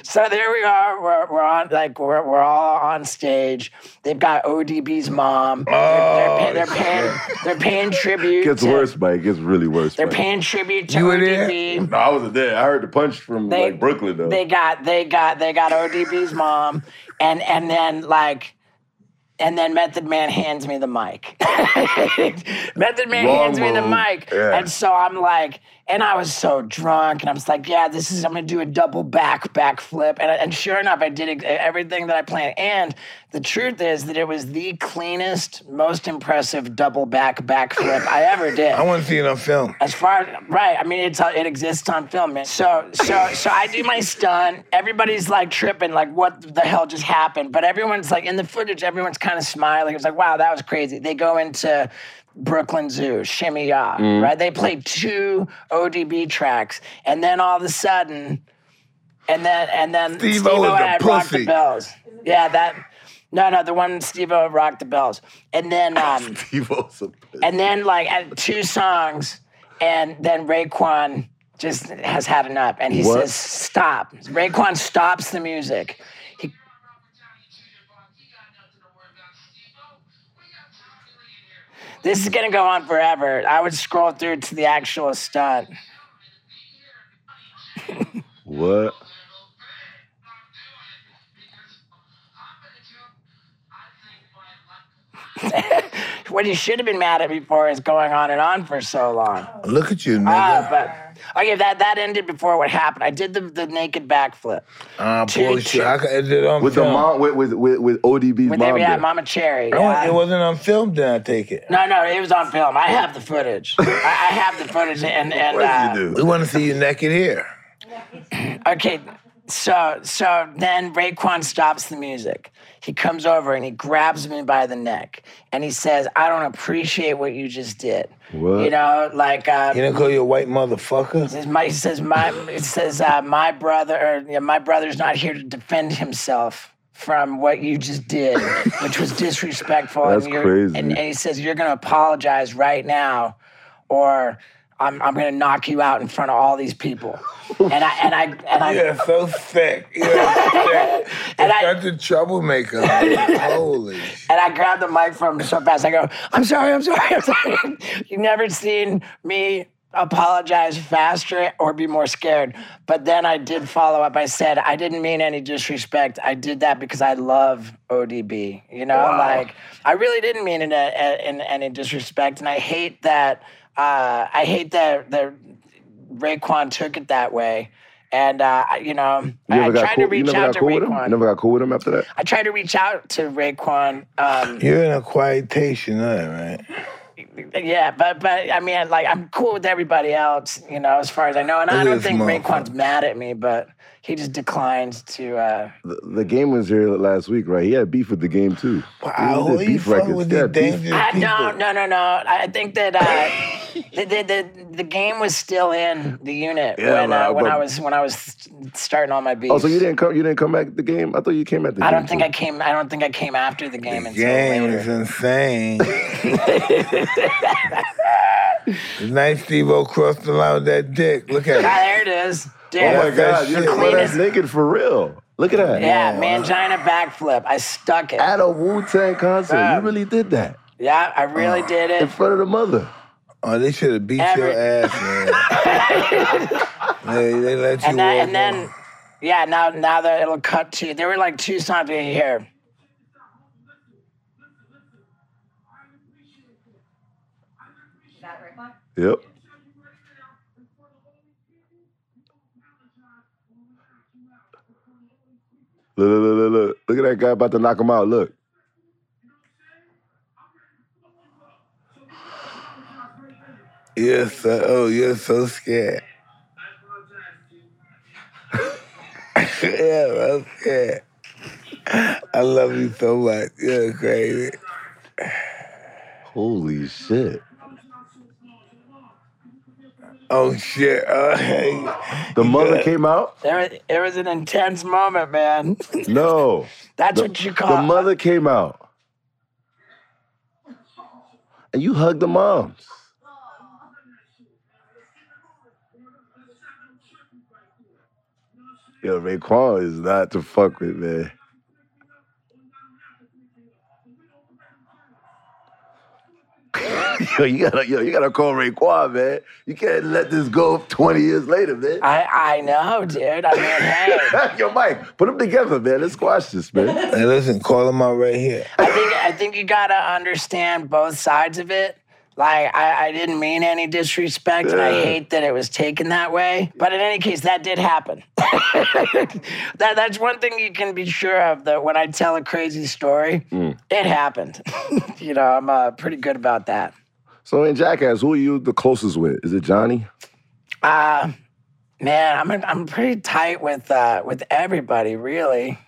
so there we are. We're, we're on like we're, we're all on stage. They've got ODB's mom. They're, they're, oh, pay- they're paying they're paying tribute. Gets to, worse, Mike. It gets really worse. They're Mike. paying tribute to You were there? ODB. No, I wasn't there. I heard the punch from They- like Brooklyn though. They got they got they got ODB's mom, and and then like. And then Method Man hands me the mic. Method Man Wrong hands me the mic. Yeah. And so I'm like, and I was so drunk, and I was like, yeah, this is, I'm gonna do a double back backflip. And, and sure enough, I did everything that I planned. And the truth is that it was the cleanest, most impressive double back backflip I ever did. I want to see it on film. As far right, I mean it's uh, it exists on film, man. So so so I do my stunt. Everybody's like tripping, like what the hell just happened? But everyone's like in the footage, everyone's kind of smiling. It's like wow, that was crazy. They go into Brooklyn Zoo, Shimmy Ya, right? They played two ODB tracks, and then all of a sudden, and then and then Steve-O Steve-O is a had Rock the. Bells. Yeah, that. No, no, the one Steve O rocked the bells, and then um, Devo's a- and then like at two songs, and then Raekwon just has had enough, and he What? says stop. Raekwon stops the music. This is gonna go on forever. I would scroll through to the actual stunt. What? What you should have been mad at me for is going on and on for so long. Look at you, nigga. Ah, but okay, that that ended before what happened. I did the, the naked backflip. Ah, Two- bullshit. two- I could end it on With the film. mom, with with with, with ODB's With mom. them, yeah, there. Mama Cherry. I yeah. It wasn't on film, then I take it. No, no, it was on film. I have the footage. I, I have the footage, and and What uh, did you We want to see you naked here. okay, so so then Raekwon stops the music. He comes over and he grabs me by the neck, and he says, "I don't appreciate what you just did." What? You know, like uh, He didn't call you a white motherfucker. says my, he says my it says uh, my brother or you know, my brother's not here to defend himself from what you just did, which was disrespectful. That's and crazy. And, and he says you're going to apologize right now, or I'm I'm going to knock you out in front of all these people. And I and I and I You're so sick. You're sick. And I- such a troublemaker. Holy and I grabbed the mic from him so fast. I go, I'm sorry, I'm sorry, I'm sorry. You've never seen me apologize faster or be more scared. But then I did follow up. I said, I didn't mean any disrespect. I did that because I love ODB. You know, like I really didn't mean it in, in any disrespect. And I hate that. Uh, I hate that that Raekwon took it that way. And uh, you know, You I, I tried cool. to reach out to cool with him. You Raekwon. never got cool with him after that. I tried to reach out to Raekwon. Um, You're in a quietation, right? Yeah, but but I mean, like I'm cool with everybody else, you know, as far as I know. And I don't think motherfucker. Raekwon's mad at me, but he just declined to. uh The, the game was here last week, right? He had beef with the game too. Wow, He who did are you beef fucking records. with He these beef. dangerous I, people? no, no, no, no. I think that uh, the, the the the game was still in the unit Yeah, when uh, when but- I was when I was starting all my beats. Oh, so you didn't come? You didn't come back at the game? I thought you came at the I game. don't think too. I came. I don't think I came after the game The until game later. is insane. nice Steve O crossed the line with that dick. Look Ah, at it. there it is. Dude. Oh my That's God, that you're shit. butt naked for real. Look at that. Yeah, mangina backflip. I stuck it. At a Wu Tang concert, Yeah. you really did that Yeah, I really oh. did it. in front of the mother. Oh, they should have beat Every- your ass, man. they, they let you and then, walk and then yeah, now now that it'll cut to there were like two songs we hear. That Raekwon? Yep. Look, look, look, look, look. At that guy about to knock him out. Look. You're so, oh, you're so scared. yeah, I'm scared. I love you so much. You're crazy. Holy shit. Oh shit! Uh, hey, The mother came out? There, it was an intense moment, man. No. That's The- what you call The mother came out. And you hugged the moms. Yo, Raekwon is not to fuck with, man. Yo, you gotta, yo, you gotta call Raekwon, man. You can't let this go 20 years later, man. I, I know, dude. I mean, hey. Yo, Mike, put them together, man. Let's squash this, man. hey, listen, call him out right here. I think I think you gotta understand both sides of it. Like I, I didn't mean any disrespect, and I hate that it was taken that way. But in any case, that did happen. that that's one thing you can be sure of. That when I tell a crazy story, it happened. you know, I'm uh, pretty good about that. So in Jackass, who are you the closest with? Is it Johnny? Uh, man, I'm I'm pretty tight with uh, with everybody, really.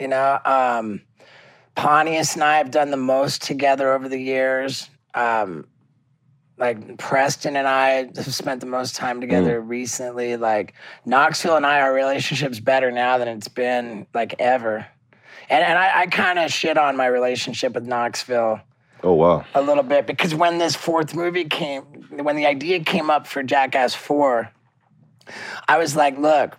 You know, um, Pontius and I have done the most together over the years. Um, like Preston and I have spent the most time together recently. Like Knoxville and I, our relationship's better now than it's been like ever. And and I, I kind of shit on my relationship with Knoxville Oh wow. a little bit because when this fourth movie came, when the idea came up for Jackass 4, I was like, look,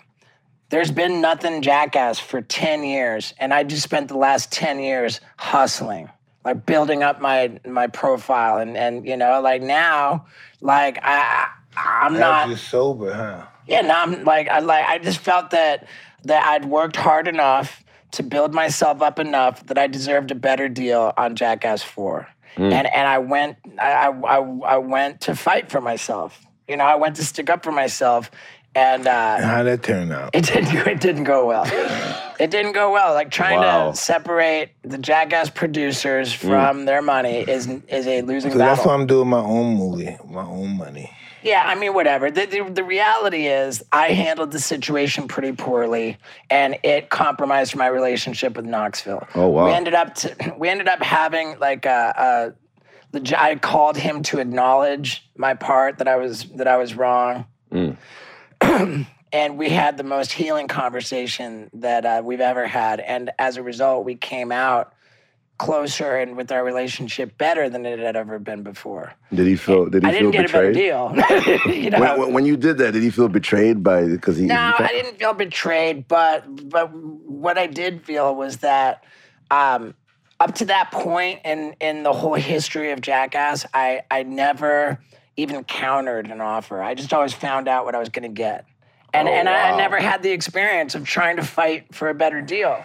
there's been nothing Jackass for 10 years, and I just spent the last 10 years hustling, like building up my my profile. And and you know, like now, like I I'm Now not you're sober, huh? yeah, now I'm like I like I just felt that that I'd worked hard enough to build myself up enough that I deserved a better deal on Jackass 4. And and I went I, I I went to fight for myself. You know, I went to stick up for myself and uh How'd that turn out? it didn't it didn't go well. It didn't go well. Like trying Wow. to separate the Jackass producers from their money is is a losing So battle. that's why I'm doing my own movie, my own money. Yeah, I mean, whatever. The, the, the reality is, I handled the situation pretty poorly, and it compromised my relationship with Knoxville. Oh, wow. We ended up to, we ended up having like a, a the, I called him to acknowledge my part that I was that I was wrong. and we had the most healing conversation that uh, we've ever had, and as a result, we came out closer and with our relationship better than it had ever been before. Did he feel? Did he I feel didn't get betrayed? a better deal. you know? When, when, when you did that, did he feel betrayed by because he? No, he I didn't feel betrayed, but but what I did feel was that um, up to that point in in the whole history of Jackass, I I never even countered an offer. I just always found out what I was going to get, and Oh, and I, I never had the experience of trying to fight for a better deal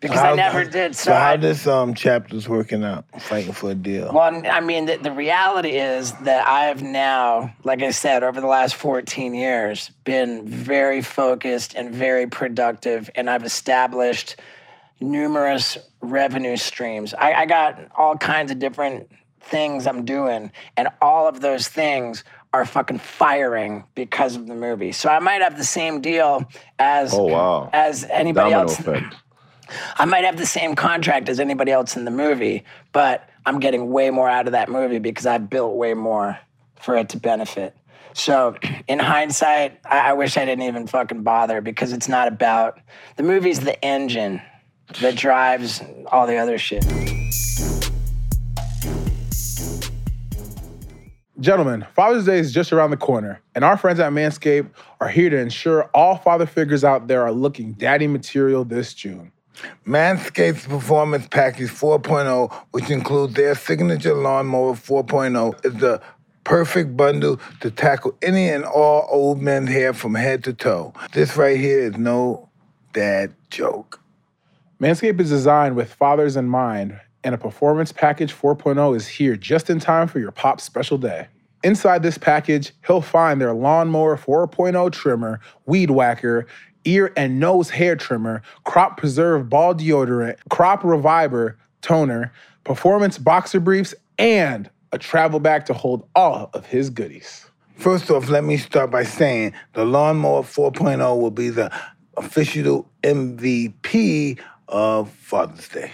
because I never did. So, So how I, this um chapter's working out, fighting for a deal? well, I mean, the, the reality is that I have now, like I said, over the last 14 years, been very focused and very productive, and I've established numerous revenue streams. I, I got all kinds of different things I'm doing, and all of those things are fucking firing because of the movie. So I might have the same deal as Oh wow. as anybody Domino else. effect. I might have the same contract as anybody else in the movie, but I'm getting way more out of that movie because I've built way more for it to benefit. So, in hindsight, I, I wish I didn't even fucking bother because it's not about the movie's the engine that drives all the other shit. Gentlemen, Father's Day is just around the corner, and our friends at Manscaped are here to ensure all father figures out there are looking daddy material this June. Manscaped's Performance Package 4.0, which includes their signature lawnmower 4.0, is the perfect bundle to tackle any and all old men's hair from head to toe. This right here is no dad joke. Manscaped is designed with fathers in mind, and a Performance Package 4.0 is here just in time for your pop's special day. Inside this package, he'll find their Lawnmower 4.0 trimmer, Weed Whacker, ear and nose hair trimmer, Crop Preserve ball deodorant, Crop Reviver toner, Performance boxer briefs, and a travel bag to hold all of his goodies. First off, let me start by saying the Lawnmower 4.0 will be the official MVP of Father's Day.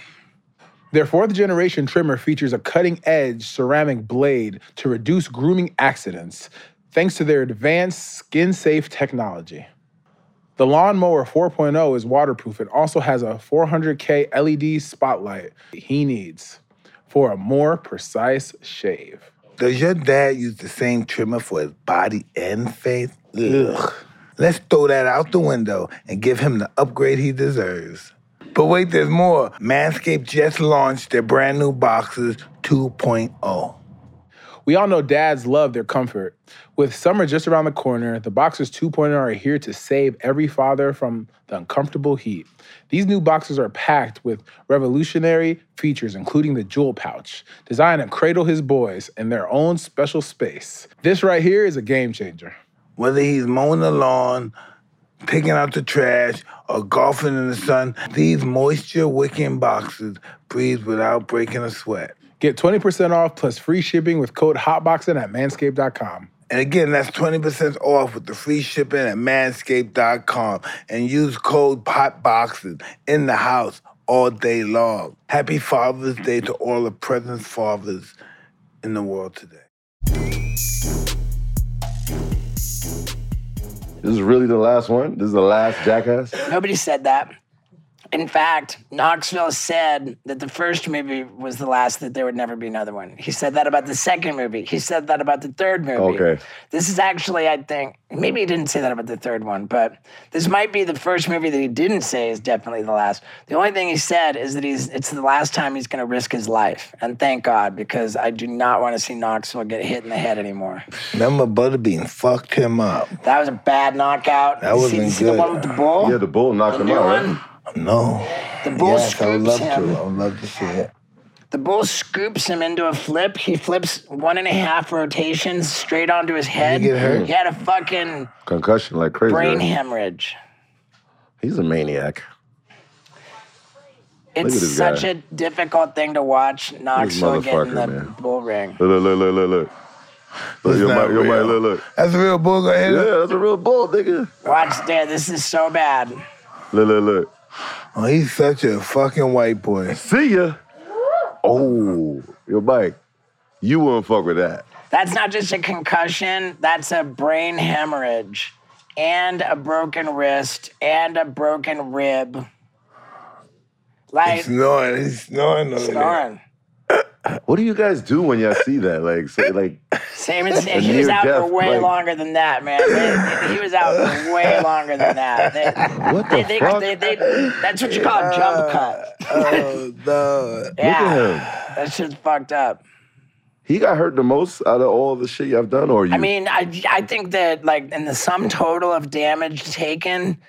Their fourth generation trimmer features a cutting edge ceramic blade to reduce grooming accidents. thanks to their advanced skin safe technology. The Lawnmower 4.0 is waterproof It also has a 400K LED spotlight he needs for a more precise shave. Does your dad use the same trimmer for his body and face? Ugh. Let's throw that out the window and give him the upgrade he deserves. But wait, there's more. Manscaped just launched their brand new Boxers 2.0. We all know dads love their comfort. With summer just around the corner, the Boxers 2.0 are here to save every father from the uncomfortable heat. These new boxes are packed with revolutionary features, including the jewel pouch, designed to cradle his boys in their own special space. This right here is a game changer. Whether he's mowing the lawn, taking out the trash, or golfing in the sun, these moisture wicking boxes breathe without breaking a sweat. Get 20% off plus free shipping with code HOTBOXIN at manscaped.com. And again, that's 20% off with the free shipping at manscaped.com and use code HOTBOXIN in the house all day long. Happy Father's Day to all the present fathers in the world today. This is really the last one. This is the last jackass. Nobody said that. In fact, Knoxville said that the first movie was the last, that there would never be another one. He said that about the second movie. He said that about the third movie. Okay. This is actually, I think, maybe he didn't say that about the third one, but this might be the first movie that he didn't say is definitely the last. The only thing he said is that he's it's the last time he's going to risk his life. And thank God, because I do not want to see Knoxville get hit in the head anymore. Remember Butterbean fucked him up. That was a bad knockout. That You wasn't see, you see the one with the bull? Yeah, the bull knocked the him out, right? One? No. The bull yes, I would scoops love him. to. I would love to see it. The bull scoops him into a flip. He flips one and a half rotations straight onto his head. He get hurt? He had a fucking Concussion like crazy. brain right? hemorrhage. He's a maniac. It's such guy. a difficult thing to watch Knoxville get in the man. bull ring. Look, look, look, look, look, look. Look, It's your not mic, your mic, look, look. That's a real bull gonna hit him? Yeah, that's a real bull, nigga. Watch there. This is so bad. Look, look, look. Oh, he's such a fucking white boy. See ya. Oh, your bike. You wouldn't fuck with that. That's not just a concussion. That's a brain hemorrhage, and a broken wrist, and a broken rib. Like He's snoring. He's snoring over there. Snoring. What do you guys do when y'all see that? Like, say, like, Same as he was near out for way like- longer than that, man. They- he was out for way longer than that. They, what the they, they, fuck? they, they, that's what you call a jump uh, cut. Oh, no. Yeah, him. that shit's fucked up. he got hurt the most out of all the shit y'all done, or you? I mean, I, I think that like in the sum total of damage taken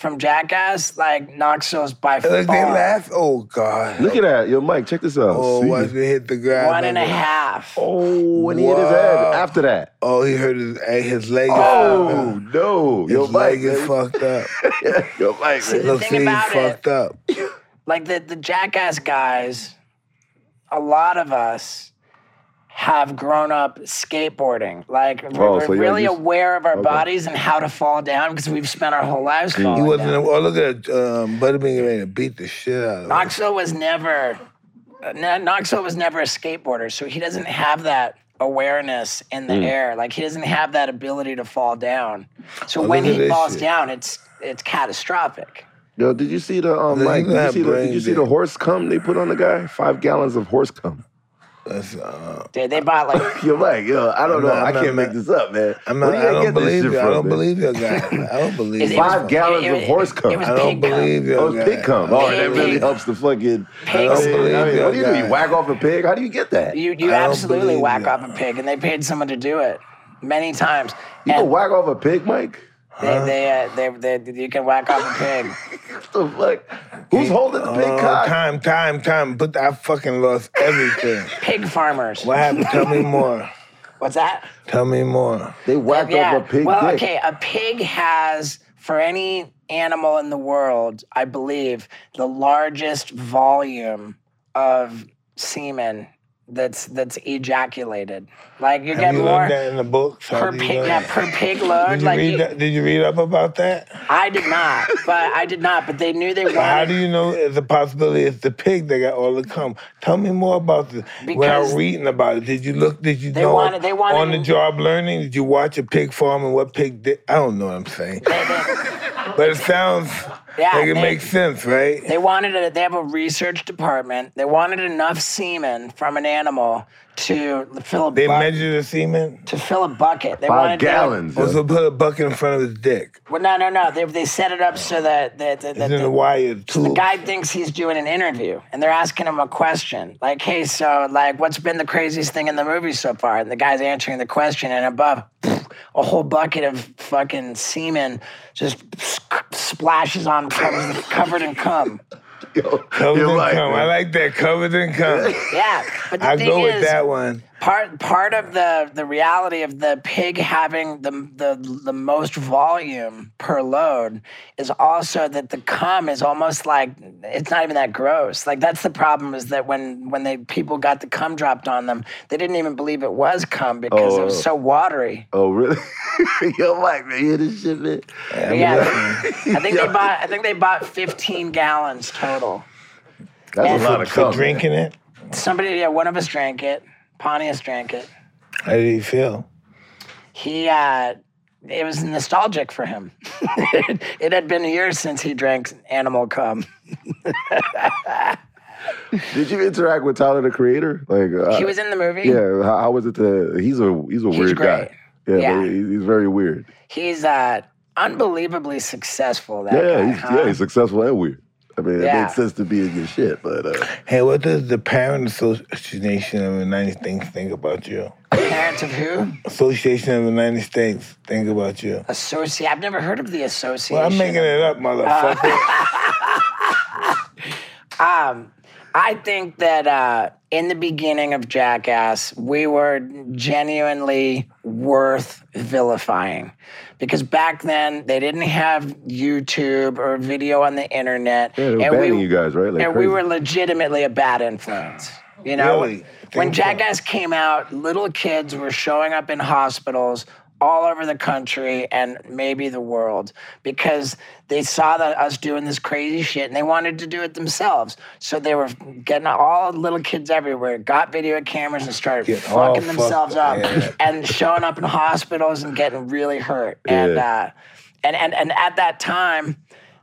from Jackass, like Knoxville's by far Look, they laugh. Oh, God. look at that. Yo, Mike, check this out. Oh, See? once we hit the ground. one and a look at- half. Oh, when he hit his head after that. Oh, he hurt his, his leg. Oh, fucked up. no. Yo, His Mike. leg is man. fucked up. Yo, Mike, See, man. the Look, thing see, he's it- fucked up. like the, the jackass guys, a lot of us have grown up skateboarding. Like we're, Oh, we're so really used- aware of our Okay. bodies and how to fall down because we've spent our whole lives falling He wasn't. down. Oh, look at um, Butterbean getting ready to beat the shit out of him. Knoxville was never uh, Knoxville was never a skateboarder, so he doesn't have that awareness in the air. Like he doesn't have that ability to fall down. So Oh, when he falls shit. down, it's it's catastrophic. Yo, did you see the um, Look, Mike? Did you see the, did you see the horse cum they put on the guy? Five gallons of horse cum. That's, uh, Dude, they bought like Yo, Mike, yo, I don't I'm know. not- I can't not- make this up, man. I'm Where not. do I y'all don't believe shit you. I don't man? believe your guy. I don't believe It- you. it was- Five gallons it- of horse cum. I don't believe your Oh, it's guy. pig cum. Oh, that really pig- helps the fucking. Pigs- I mean, believe I mean, what do you do? You whack off a pig? How do you get that? You, You you I don't absolutely whack off a pig, and they paid someone to do it many times. You can whack off a pig, Mike? They, they, uh, they, they, you can whack off a pig. What the fuck? Who's holding the pig Oh, cock? time, time, time. But I fucking lost everything. Pig farmers. What happened? Tell me more. What's that? Tell me more. They whacked yeah. off a pig well, dick. okay. A pig has, for any animal in the world, I believe, the largest volume of semen that's that's ejaculated. Like you Have get you more that in the books? Per pig, yeah, per pig load. Did you, like read you- that, did you read up about that? I did not, but I did not. But they knew they But how do you know it's a possibility it's the pig that got all the cum? Tell me more about this. Without reading about it, did you look? Did you they know wanted- they wanted- on the job learning? Did you watch a pig farm and what pig did? I don't know what I'm saying, but it sounds Yeah, like it they- makes sense, right? They wanted a, they have a research department. They wanted enough semen from an animal to fill a They bu- measure the semen. to fill a bucket. They Five wanted gallons. Oh, yo. Also, put a bucket in front of his dick. well, no, no, no. They, they set it up so that, that, that, It's that in the the, wire the guy thinks he's doing an interview, and they're asking him a question like, "Hey, so like, what's been the craziest thing in the movie so far?" And the guy's answering the question, and above, a whole bucket of fucking semen just splashes on covered, covered in cum. Yo, Covered you're in right, cum. man. I like that. Covered in cum. Yeah, but the I thing go with that one. Part part of the the reality of the pig having the the the most volume per load is also that the cum is almost like it's not even that gross. Like that's the problem is that when when they people got the cum dropped on them, they didn't even believe it was cum because it Oh. was so watery. Oh, really? Yo, Mike, man, you hear this shit, man? I Yeah, I think they bought I think they bought 15 gallons total. That's And- a lot of for cum. drinking it. Somebody, yeah, one of us drank it. Pontius drank it. How did he feel? he uh it was nostalgic for him. it had been years since he drank animal cum. Did you interact with Tyler the Creator? Like, uh, He was in the movie. Yeah, how, how was it? To, he's a he's a weird great. guy. Yeah, Yeah. he- he's very weird. He's uh unbelievably successful. That Yeah, guy, he's, huh? yeah, he's successful and weird. I mean, it Yeah. makes sense to be in your shit, but uh, Hey, what does the Parent Association of the United States think about you? Parents of who? Association of the United States think about you? Associate. I've never heard of the association. Well, I'm making it up, motherfucker. Um, I think that uh, in the beginning of Jackass, we were genuinely worth vilifying. Because back then, they didn't have YouTube or video on the internet. yeah, they were and we, you guys, right? Like and crazy. we were legitimately a bad influence. You know, Really? when Think? Jackass came out, little kids were showing up in hospitals all over the country and maybe the world because they saw that us doing this crazy shit and they wanted to do it themselves. So they were getting all little kids everywhere, got video cameras and started Get fucking themselves up up, yeah. and showing up in hospitals and getting really hurt. And Yeah. uh, and and and at that time,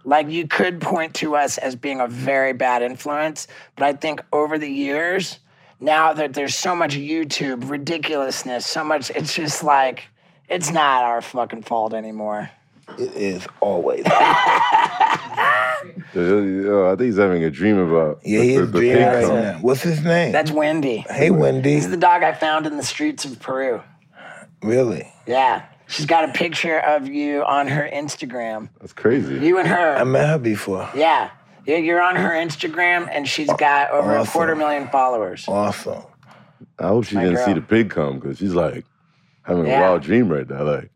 like you could point to us as being a very bad influence, but I think over the years, now that there's so much YouTube ridiculousness, so much, it's just like it's not our fucking fault anymore. it is always. Yeah, yeah, I think he's having a dream about. Yeah, he the- is the dreaming pink right cum. now. What's his name? That's Wendy. hey, Wendy. He's the dog I found in the streets of Peru. Really? Yeah. She's got a picture of you on her Instagram. That's crazy. You and her. I met her before. Yeah. Yeah, You're on her Instagram, and she's got over a quarter million followers. Awesome. I hope she My didn't see the pig come because she's like having Yeah. a wild dream right now. Like,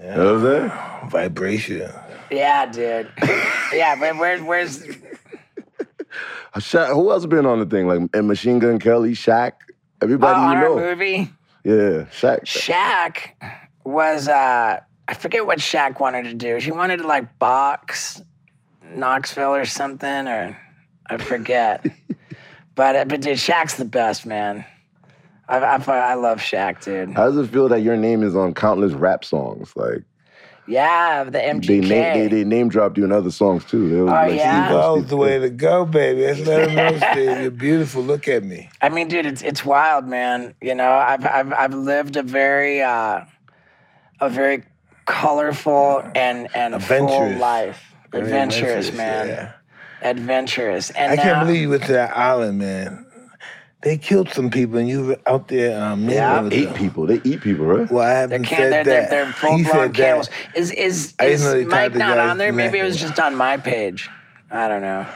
you know what I'm saying? Vibration. Yeah, dude. yeah, but where, where's Shaq, who else been on the thing? Like and Machine Gun Kelly, Shaq, oh, everybody on you our know. movie? Yeah, Shaq. Shaq was uh I forget what Shaq wanted to do. She wanted to like box Knoxville or something, or I forget. but uh, but dude, Shaq's the best, man. I, I I love Shaq, dude. How does it feel that your name is on countless rap songs? Like Yeah, the they MGK. name they, they name dropped you in other songs too. They was Oh, like, yeah? Steve That was the way to go, baby. Let's let them know, Steve. You're beautiful. Look at me. I mean, dude, it's it's wild, man. You know, I've I've I've lived a very uh, a very colorful and and full Adventurous. life. Very Adventurous, man. yeah. Adventurous. And I now, can't believe you went to that island, man. They killed some people and you were out there um, mingling Yeah. with Eight them. people. They eat people, right? Well, I they're haven't can said they're, they're, that. they're full he blown said cannibals. that. Is is I didn't is Mike tied the not on there? Maybe it was just on my page. I don't know.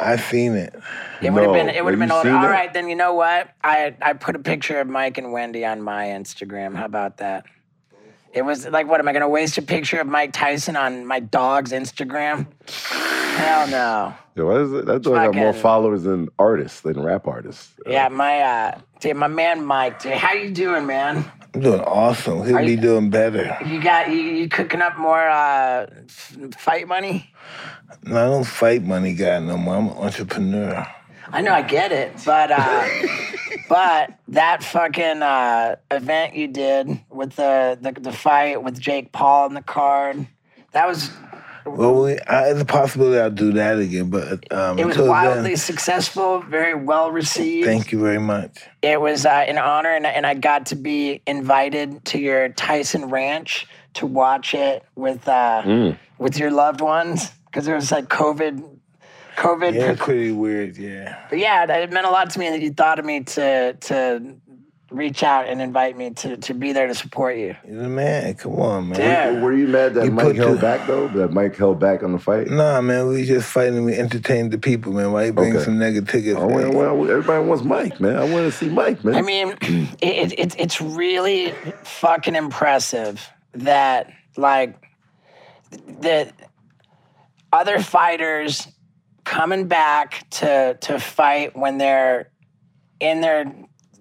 I seen it. It would have been it would have Have been you older. All that? then you know what? I I put a picture of Mike and Wendy on my Instagram. How about that? It was like, what am I going to waste a picture of Mike Tyson on my dog's Instagram? Hell no. Yeah, what is it? That dog got more followers than artists, than rap artists. Yeah, my uh, dude, my man Mike. Dude, how you doing, man? I'm doing awesome. He'll Are be you- doing better. You got you, you cooking up more uh, f- fight money? No, I don't fight money guy no more. I'm an entrepreneur. I know, I get it, but uh, but that fucking uh, event you did with the, the the fight with Jake Paul in the card, that was Well, we, I, it's a possibility I'll do that again, but um, it was wildly then, successful, very well received. thank you very much. It was uh, an honor, and, and I got to be invited to your Tyson Ranch to watch it with uh, Mm. with your loved ones because there was like COVID. COVID, Yeah, it's pretty weird. Yeah. but yeah, it meant a lot to me that you thought of me to to reach out and invite me to to be there to support you. You're the man. Come on, man. Yeah. Were you mad that You Mike held the- back though? That Mike held back on the fight? Nah, man, we just fighting. We entertain the people, man. Why you bring Okay. some negativity? I oh, want, well, everybody wants Mike, man. I want to see Mike, man. I mean, it, it, it's really fucking impressive that like that other fighters coming back to to fight when they're in their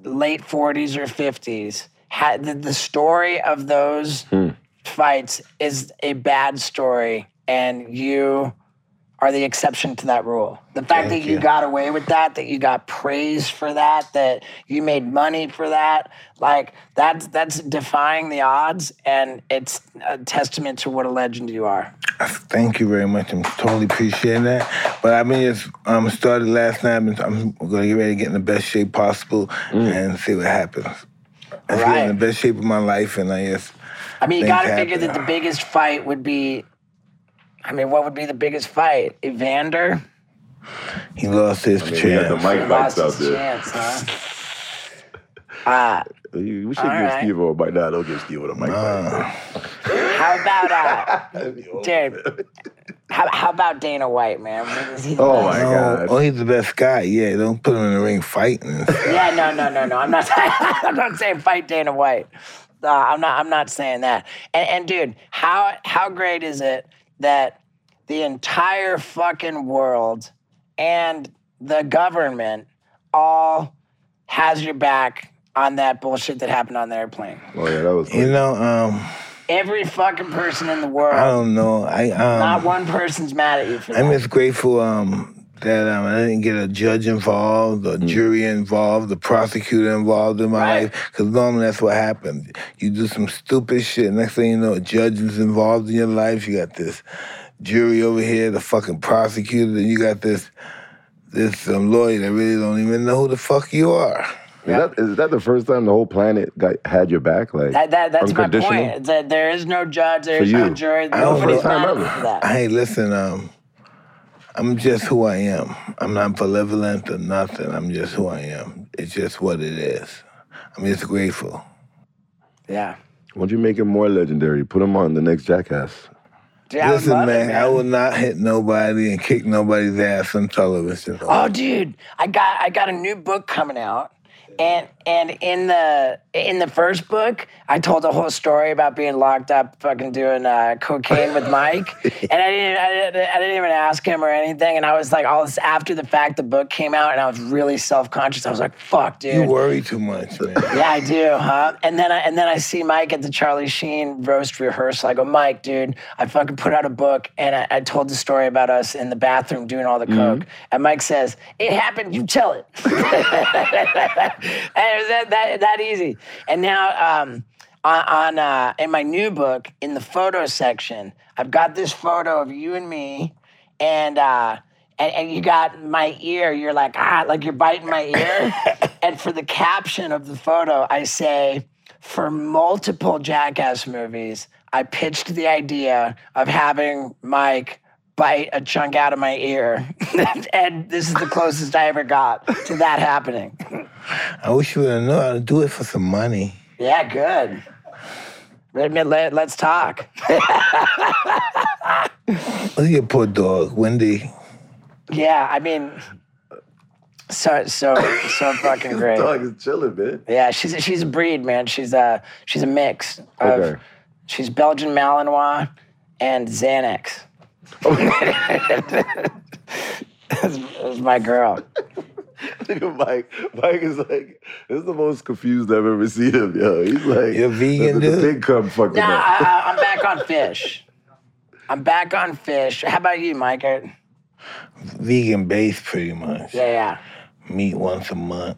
late 40s or 50s had the, the story of those hmm. fights is a bad story and you are the exception to that rule. The fact Thank that you. you. got away with that, that you got praise for that, that you made money for that, like that's that's defying the odds, and it's a testament to what a legend you are. Thank you very much. I'm totally appreciating that. But I've been just um, started last night. Been- I'm going to get ready to get in the best shape possible and see what happens. I feel Right. in the best shape of my life, and I guess. I mean, you got to figure that the biggest fight would be. I mean, what would be the biggest fight? Evander he lost his I mean, we got the chance. Mike lost out his there. chance, huh? Uh, We should All give right. Steve a Mike. Nah, don't give Steve a Mike Uh, how about uh, dude? How, how about Dana White, man? Is he the Oh, my oh, God. oh, he's the best guy. Yeah, don't put him in the ring fighting. Yeah, no, no, no, no. I'm not. I'm not saying fight Dana White. Uh, I'm not. I'm not saying that. And, and dude, how how great is it that the entire fucking world and the government all has your back on that bullshit that happened on the airplane? Oh yeah, that was. you know, um, Every fucking person in the world. I don't know. I um, not one person's mad at you for that. I'm just grateful um, that um, I didn't get a judge involved, a jury involved, the prosecutor involved in my Right. life. Because normally that's what happens. You do some stupid shit. Next thing you know, a judge is involved in your life. You got this jury over here, the fucking prosecutor, and you got this this um, lawyer that really don't even know who the fuck you are. Is, that, is that the first time the whole planet got had your back? Like that, that, that's my point. That there is no judge, there is no jury. I don't Nobody's know. mad at Time ever. that. Hey, listen, um, I'm just who I am. I'm not malevolent or nothing. I'm just who I am. It's just what it is. I'm just grateful. Yeah. Why don't you make him more legendary? Put him on the next Jackass. Dude, I would Listen, love it, man, I will not hit nobody and kick nobody's ass on television. Oh, dude, I got I got a new book coming out, and and in the in the first book, I told a whole story about being locked up, fucking doing uh, cocaine with Mike, and I didn't, I didn't I didn't even ask him or anything, and I was like, all this after the fact, the book came out, and I was really self conscious. I was like, fuck, dude. you worry too much, man. Yeah, I do, huh? And then I and then I see Mike at the Charlie Sheen roast rehearsal. I go, Mike, dude, I fucking put out a book and I, I told the story about us in the bathroom doing all the coke. And Mike says, It happened, you tell it. and it was that, that that easy. And now um on, on uh, in my new book, in the photo section, I've got this photo of you and me, and uh, and, and you got my ear. You're like ah, like you're biting my ear. and for the caption of the photo, I say, for multiple Jackass movies, I pitched the idea of having Mike bite a chunk out of my ear, and this is the closest I ever got to that happening. I wish you would have known how to do it for some money. Yeah, good. Let me let, let's talk. Look at your poor dog, Wendy. Yeah, I mean, so so so fucking great. Dog is chilling, man. Yeah, she's a, she's a breed, man. She's a she's a mix of Okay. she's Belgian Malinois and Xanax. That's that's my girl. Nigga, Mike, Mike is like, this is the most confused I've ever seen him, yo. He's like, You're vegan, the, the dude? big cum fucking Nah, up. I, I'm back on fish. I'm back on fish. How about you, Mike? Yeah, Vegan based, pretty much. yeah. Yeah. Meat once a month.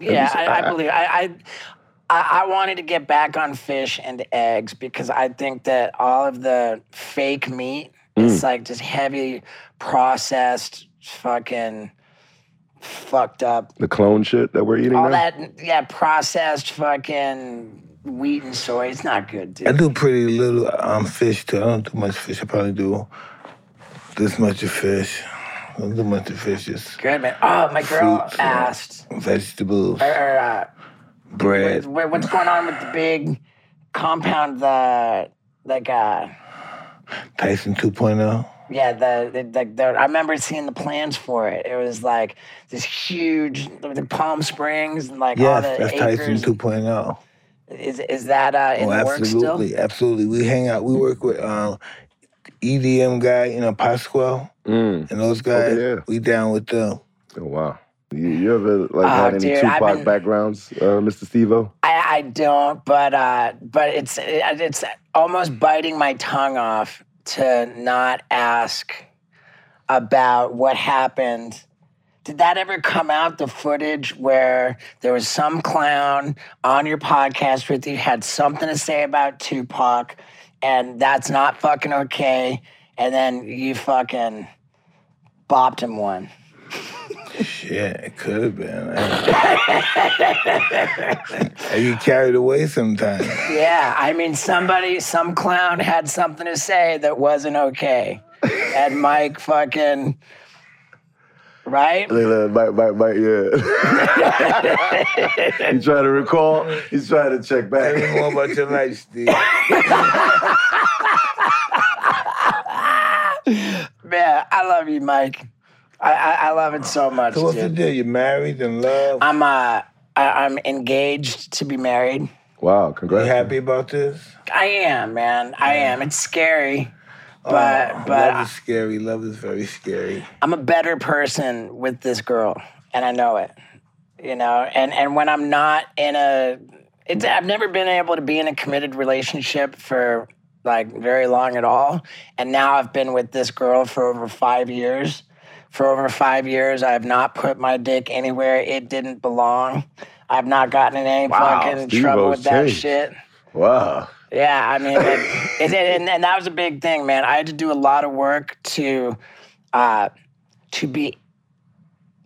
Yeah, I, I believe I, I I I wanted to get back on fish and eggs because I think that all of the fake meat is like just heavy processed fucking fucked up The clone shit that we're eating all now? that yeah processed fucking wheat and soy it's not good I do pretty little um, fish too. I don't do much fish. I probably do this much of fish. I don't do much of fish. Just good man oh my girl Fruits, asked vegetables, or, or, uh, bread. what- what's going on with the big compound the like uh Tyson oh. 2.0. Yeah, the, the, the, the I remember seeing the plans for it. It was like this huge, the Palm Springs, and like all Yes, the that's Tyson acres. 2.0. Is is that uh, in oh, the works still? absolutely, absolutely. We hang out. We work with um, EDM guy, you know, Pasquale, Mm. and those guys. yeah. We down with them. Oh, wow. You, you ever like Oh, had any dude, I've Tupac been- backgrounds, uh, Mr. Steve-O? I, I don't, but uh, but it's it's almost biting my tongue off to not ask about what happened. Did that ever come out? The footage where there was some clown on your podcast with you had something to say about Tupac, and that's not fucking okay. And then you fucking bopped him one. Shit, it could have been. I get carried away sometimes. Yeah, I mean, somebody, some clown had something to say that wasn't okay. And Mike fucking, right? Like, uh, Mike, Mike, Mike, yeah. He's trying to recall. He's trying to check back. Tell me back. more about your life, Steve. Man, I love you, Mike. I, I, I love it so much, So what's the deal? You married and love? I'm uh, I, I'm engaged to be married. Wow, congratulations. You happy about this? I am, man. I am. It's scary, but Oh, but love is scary. Love is very scary. I'm a better person with this girl, and I know it. You know, and and when I'm not in a, it's I've never been able to be in a committed relationship for like very long at all, and now I've been with this girl for over five years. For over five years, I have not put my dick anywhere it didn't belong. I've not gotten in any Wow, fucking Steve-O's trouble with that changed. shit. Wow. Yeah, I mean, it, it, and, and that was a big thing, man. I had to do a lot of work to uh, to be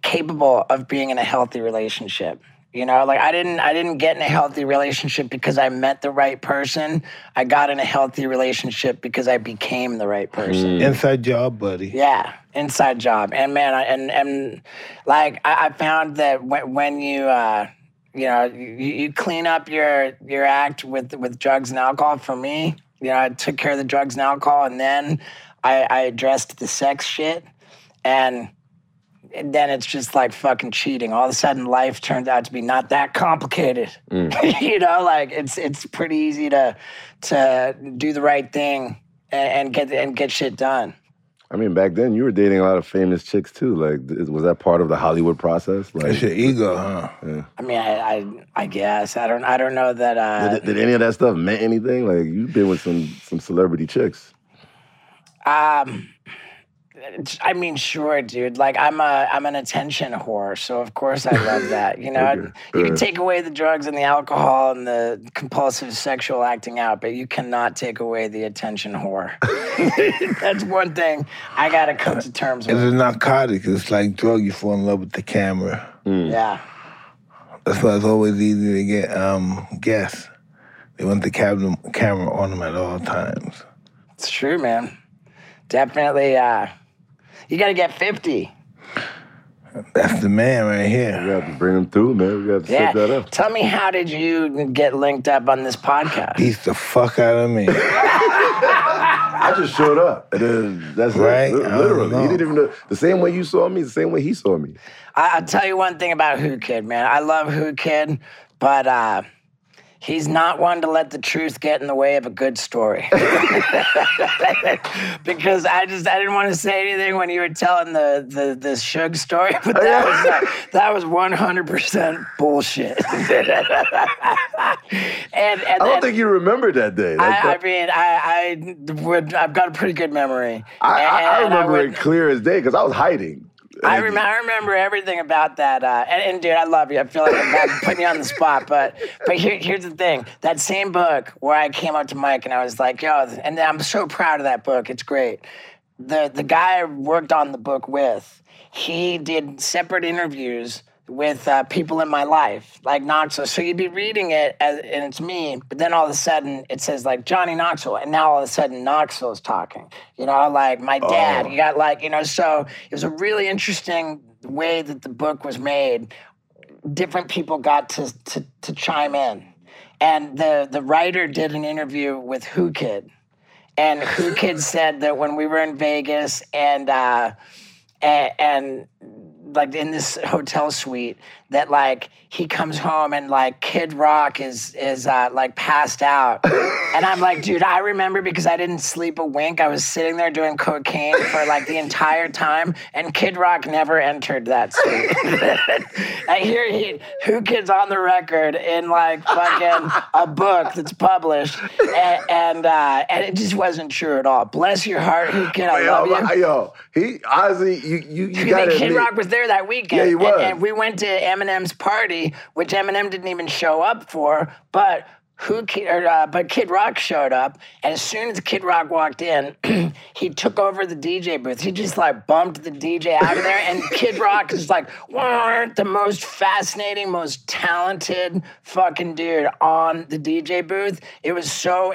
capable of being in a healthy relationship. You know, like I didn't I didn't get in a healthy relationship because I met the right person. I got in a healthy relationship because I became the right person. Inside job, buddy. Yeah, inside job. And man, I, and and like I, I found that when, when you uh, you know you, you clean up your your act with with drugs and alcohol. For me, you know, I took care of the drugs and alcohol, and then I, I addressed the sex shit, and. And then it's just like fucking cheating. All of a sudden, life turns out to be not that complicated. you know, like it's it's pretty easy to to do the right thing and, and get and get shit done. I mean, back then you were dating a lot of famous chicks too. Like, was that part of the Hollywood process? Like, That's your ego, huh? I mean, I, I, I guess I don't, I don't know that. Uh, did, did any of that stuff meant anything? Like, you've been with some some celebrity chicks. um, it's- I mean, sure, dude. Like, I'm a, I'm an attention whore, so of course I love that. You know, Okay. you can Uh. take away the drugs and the alcohol and the compulsive sexual acting out, but you cannot take away the attention whore. That's one thing I gotta come to terms with. It's a narcotic. It's like drug. You fall in love with the camera. Yeah. That's why it's always easy to get um, guests. They want the camera, camera on them at all times. It's true, man. Definitely. Uh, you got to get 50. That's the man right here. We here. have to bring him through, man. We have to Yeah. set that up. Tell me, how did you get linked up on this podcast? Beats the fuck out of me. I just showed up, and then that's Right? it. Li- I don't Literally, he didn't even know the same way you saw me, the same way he saw me. I, I'll tell you one thing about Whoo Kid, man. I love Whoo Kid, but uh, He's not one to let the truth get in the way of a good story. because I just I didn't want to say anything when you were telling the the the Suge story, but oh, that was that was one hundred percent bullshit. and and I don't then- think you remember that day. That's I, I mean, I, I would, I've got a pretty good memory. I, I, I And remember would- it clear as day because I was hiding. I remember, I remember everything about that. Uh, and, and dude, I love you. I feel like I'm, I'm putting you on the spot, but but here, here's the thing: that same book where I came up to Mike and I was like, "Yo," and I'm so proud of that book. It's great. The the guy I worked on the book with, he did separate interviews with uh, people in my life, like Knoxville. So you'd be reading it as, and it's me, but then all of a sudden it says like Johnny Knoxville, and now all of a sudden Knoxville's talking. You know, like my dad. You got like you know, so it was a really interesting way that the book was made. Different people got to to, to chime in, and the the writer did an interview with Whoo Kid, and Whoo Kid said that when we were in Vegas and uh, and, and like in this hotel suite that like he comes home and like Kid Rock is is uh, like passed out, and I'm like, dude, I remember because I didn't sleep a wink. I was sitting there doing cocaine for like the entire time, and Kid Rock never entered that suite. I hear he Whoo Kid's on the record in like fucking a book that's published, and and, uh, and it just wasn't true at all. Bless your heart, who kid, I yo, love you. yo, he honestly, you you you got Kid Rock was there that weekend. Yeah, he was. And, we went to Eminem's party, which Eminem didn't even show up for, but who or, uh, but Kid Rock showed up, and as soon as Kid Rock walked in, he took over the DJ booth. He just like bumped the DJ out of there, and Kid Rock is like the most fascinating, most talented fucking dude on the DJ booth. It was so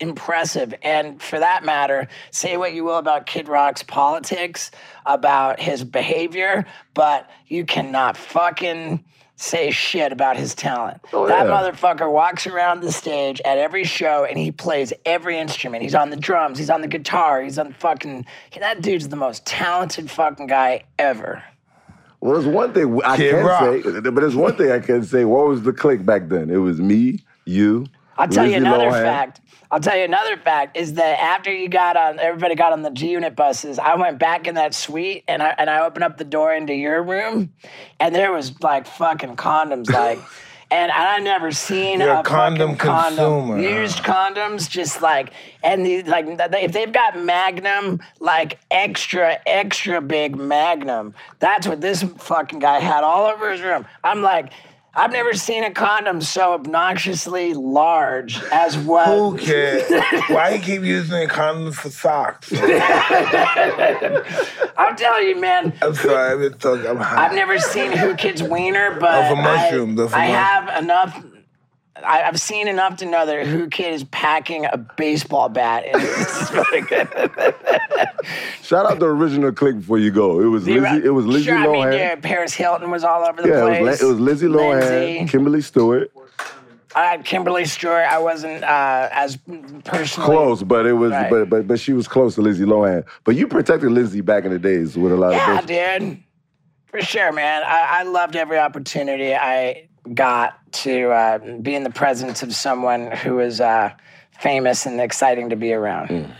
impressive. And for that matter, say what you will about Kid Rock's politics, about his behavior, but you cannot fucking say shit about his talent. Oh, that yeah. motherfucker walks around the stage at every show and he plays every instrument. He's on the drums, he's on the guitar, he's on fucking that dude's the most talented fucking guy ever. Well, there's one thing I Kid can Rock. say, but there's one thing I can say. What was the click back then? It was me, you. I'll tell you another Lohan. fact. I'll tell you another fact is that after you got on, everybody got on the G Unit buses. I went back in that suite and I and I opened up the door into your room, and there was like fucking condoms, like. And I never seen You're a a condom condom, consumer, used condoms, just like, and these like if they've got Magnum, like extra extra big Magnum, that's what this fucking guy had all over his room. I'm like, I've never seen a condom so obnoxiously large as what. Who cares? Why you keep using condoms for socks? I'm telling you, man. I'm sorry, I've been talking. I'm high. I've never seen Whoo Kids Wiener, but Of a mushroom, I, a mushroom. have enough. I, I've seen enough to know that Whoo Kid is packing a baseball bat. And it's really good. Shout out the original click before you go. It was Lizzie. It was Lizzie sure, I mean, Lohan. yeah, Paris Hilton was all over the yeah, it place. was, La- it was Lizzie Lohan, Lindsay. Kimberly Stewart. Uh, Kimberly Stewart, I wasn't uh, as personally Close, but it was, Right. but but but she was close to Lizzie Lohan. But you protected Lizzie back in the days with a lot Yeah, of. those. dude. For sure, man. I, I loved every opportunity I got to uh, be in the presence of someone who is uh, famous and exciting to be around. Mm.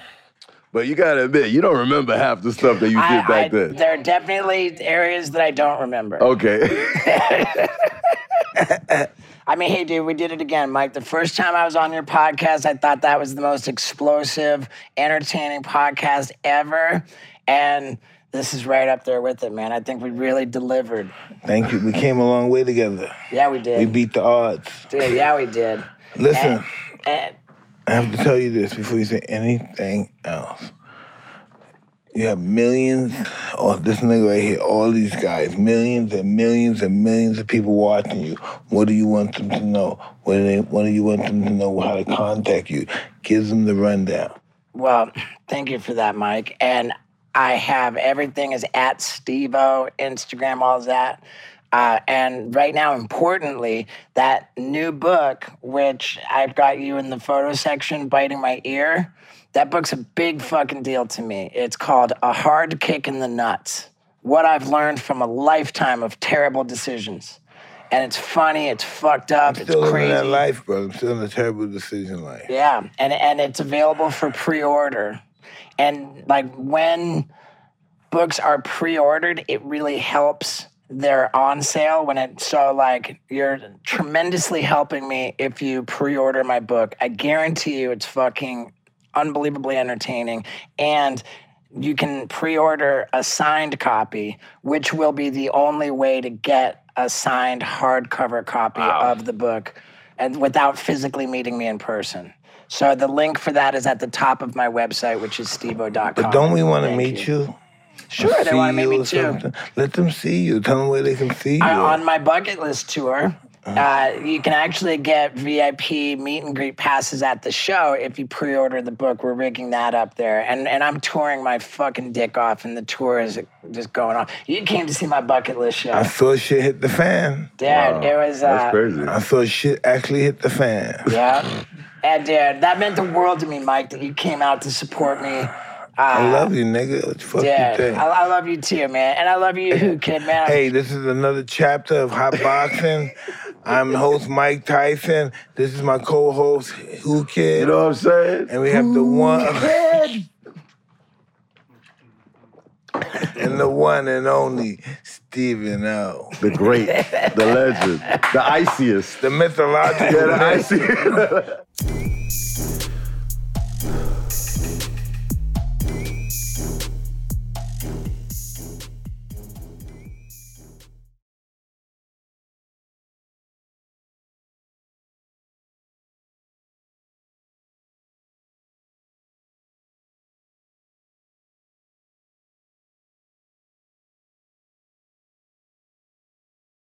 But you gotta admit, you don't remember half the stuff that you did I, back I- then. There are definitely areas that I don't remember. Okay. I mean, hey, dude, we did it again, Mike. The first time I was on your podcast, I thought that was the most explosive, entertaining podcast ever. And this is right up there with it, man. I think we really delivered. Thank you. We came a long way together. Yeah, we did. We beat the odds. Dude, yeah, we did. Listen, And I have to tell you this before you say anything else. You have millions, oh, this nigga right here, all these guys, millions and millions and millions of people watching you. What do you want them to know? What do, they, what do you want them to know how to contact you? Give them the rundown. Well, thank you for that, Mike. And I have everything is at Steve-O, Instagram, all that. Uh, and right now, importantly, that new book, which I've got you in the photo section biting my ear, that book's a big fucking deal to me. It's called A Hard Kick in the Nuts What I've Learned from a Lifetime of Terrible Decisions. and it's funny, it's fucked up, it's Still living crazy. that life, bro. I'm still in a terrible decision life. Yeah, and and it's available for pre-order. And like when books are pre-ordered, it really helps they're on sale when it so like you're tremendously helping me if you pre-order my book. I guarantee you it's fucking unbelievably entertaining and you can pre-order a signed copy, which will be the only way to get a signed hardcover copy of the book and without physically meeting me in person. So the link for that is at the top of my website, which is steveo.com. But don't we want to meet you? Sure, they want to meet me too. something? Let them see you. Tell them where they can see you. I, on my bucket list tour, uh, you can actually get VIP meet and greet passes at the show if you pre-order the book. We're rigging that up there, and and I'm touring my fucking dick off, and the tour is just going on. You came to see my bucket list show, I saw shit hit the fan. dude. It was That's uh, crazy. I saw shit actually hit the fan. yeah, and dude, that meant the world to me, Mike. That you came out to support me. I uh, love you, nigga. What the fuck you Dude, think? I, I love you too, man, and I love you, Whoo Kid, man. Hey, this is another chapter of Hot Boxing. I'm host Mike Tyson. This is my co-host Whoo Kid. You know what I'm saying? and we have the one and the one and only Stephen O. The great, the legend, the iciest. The mythological Yeah, the iciest.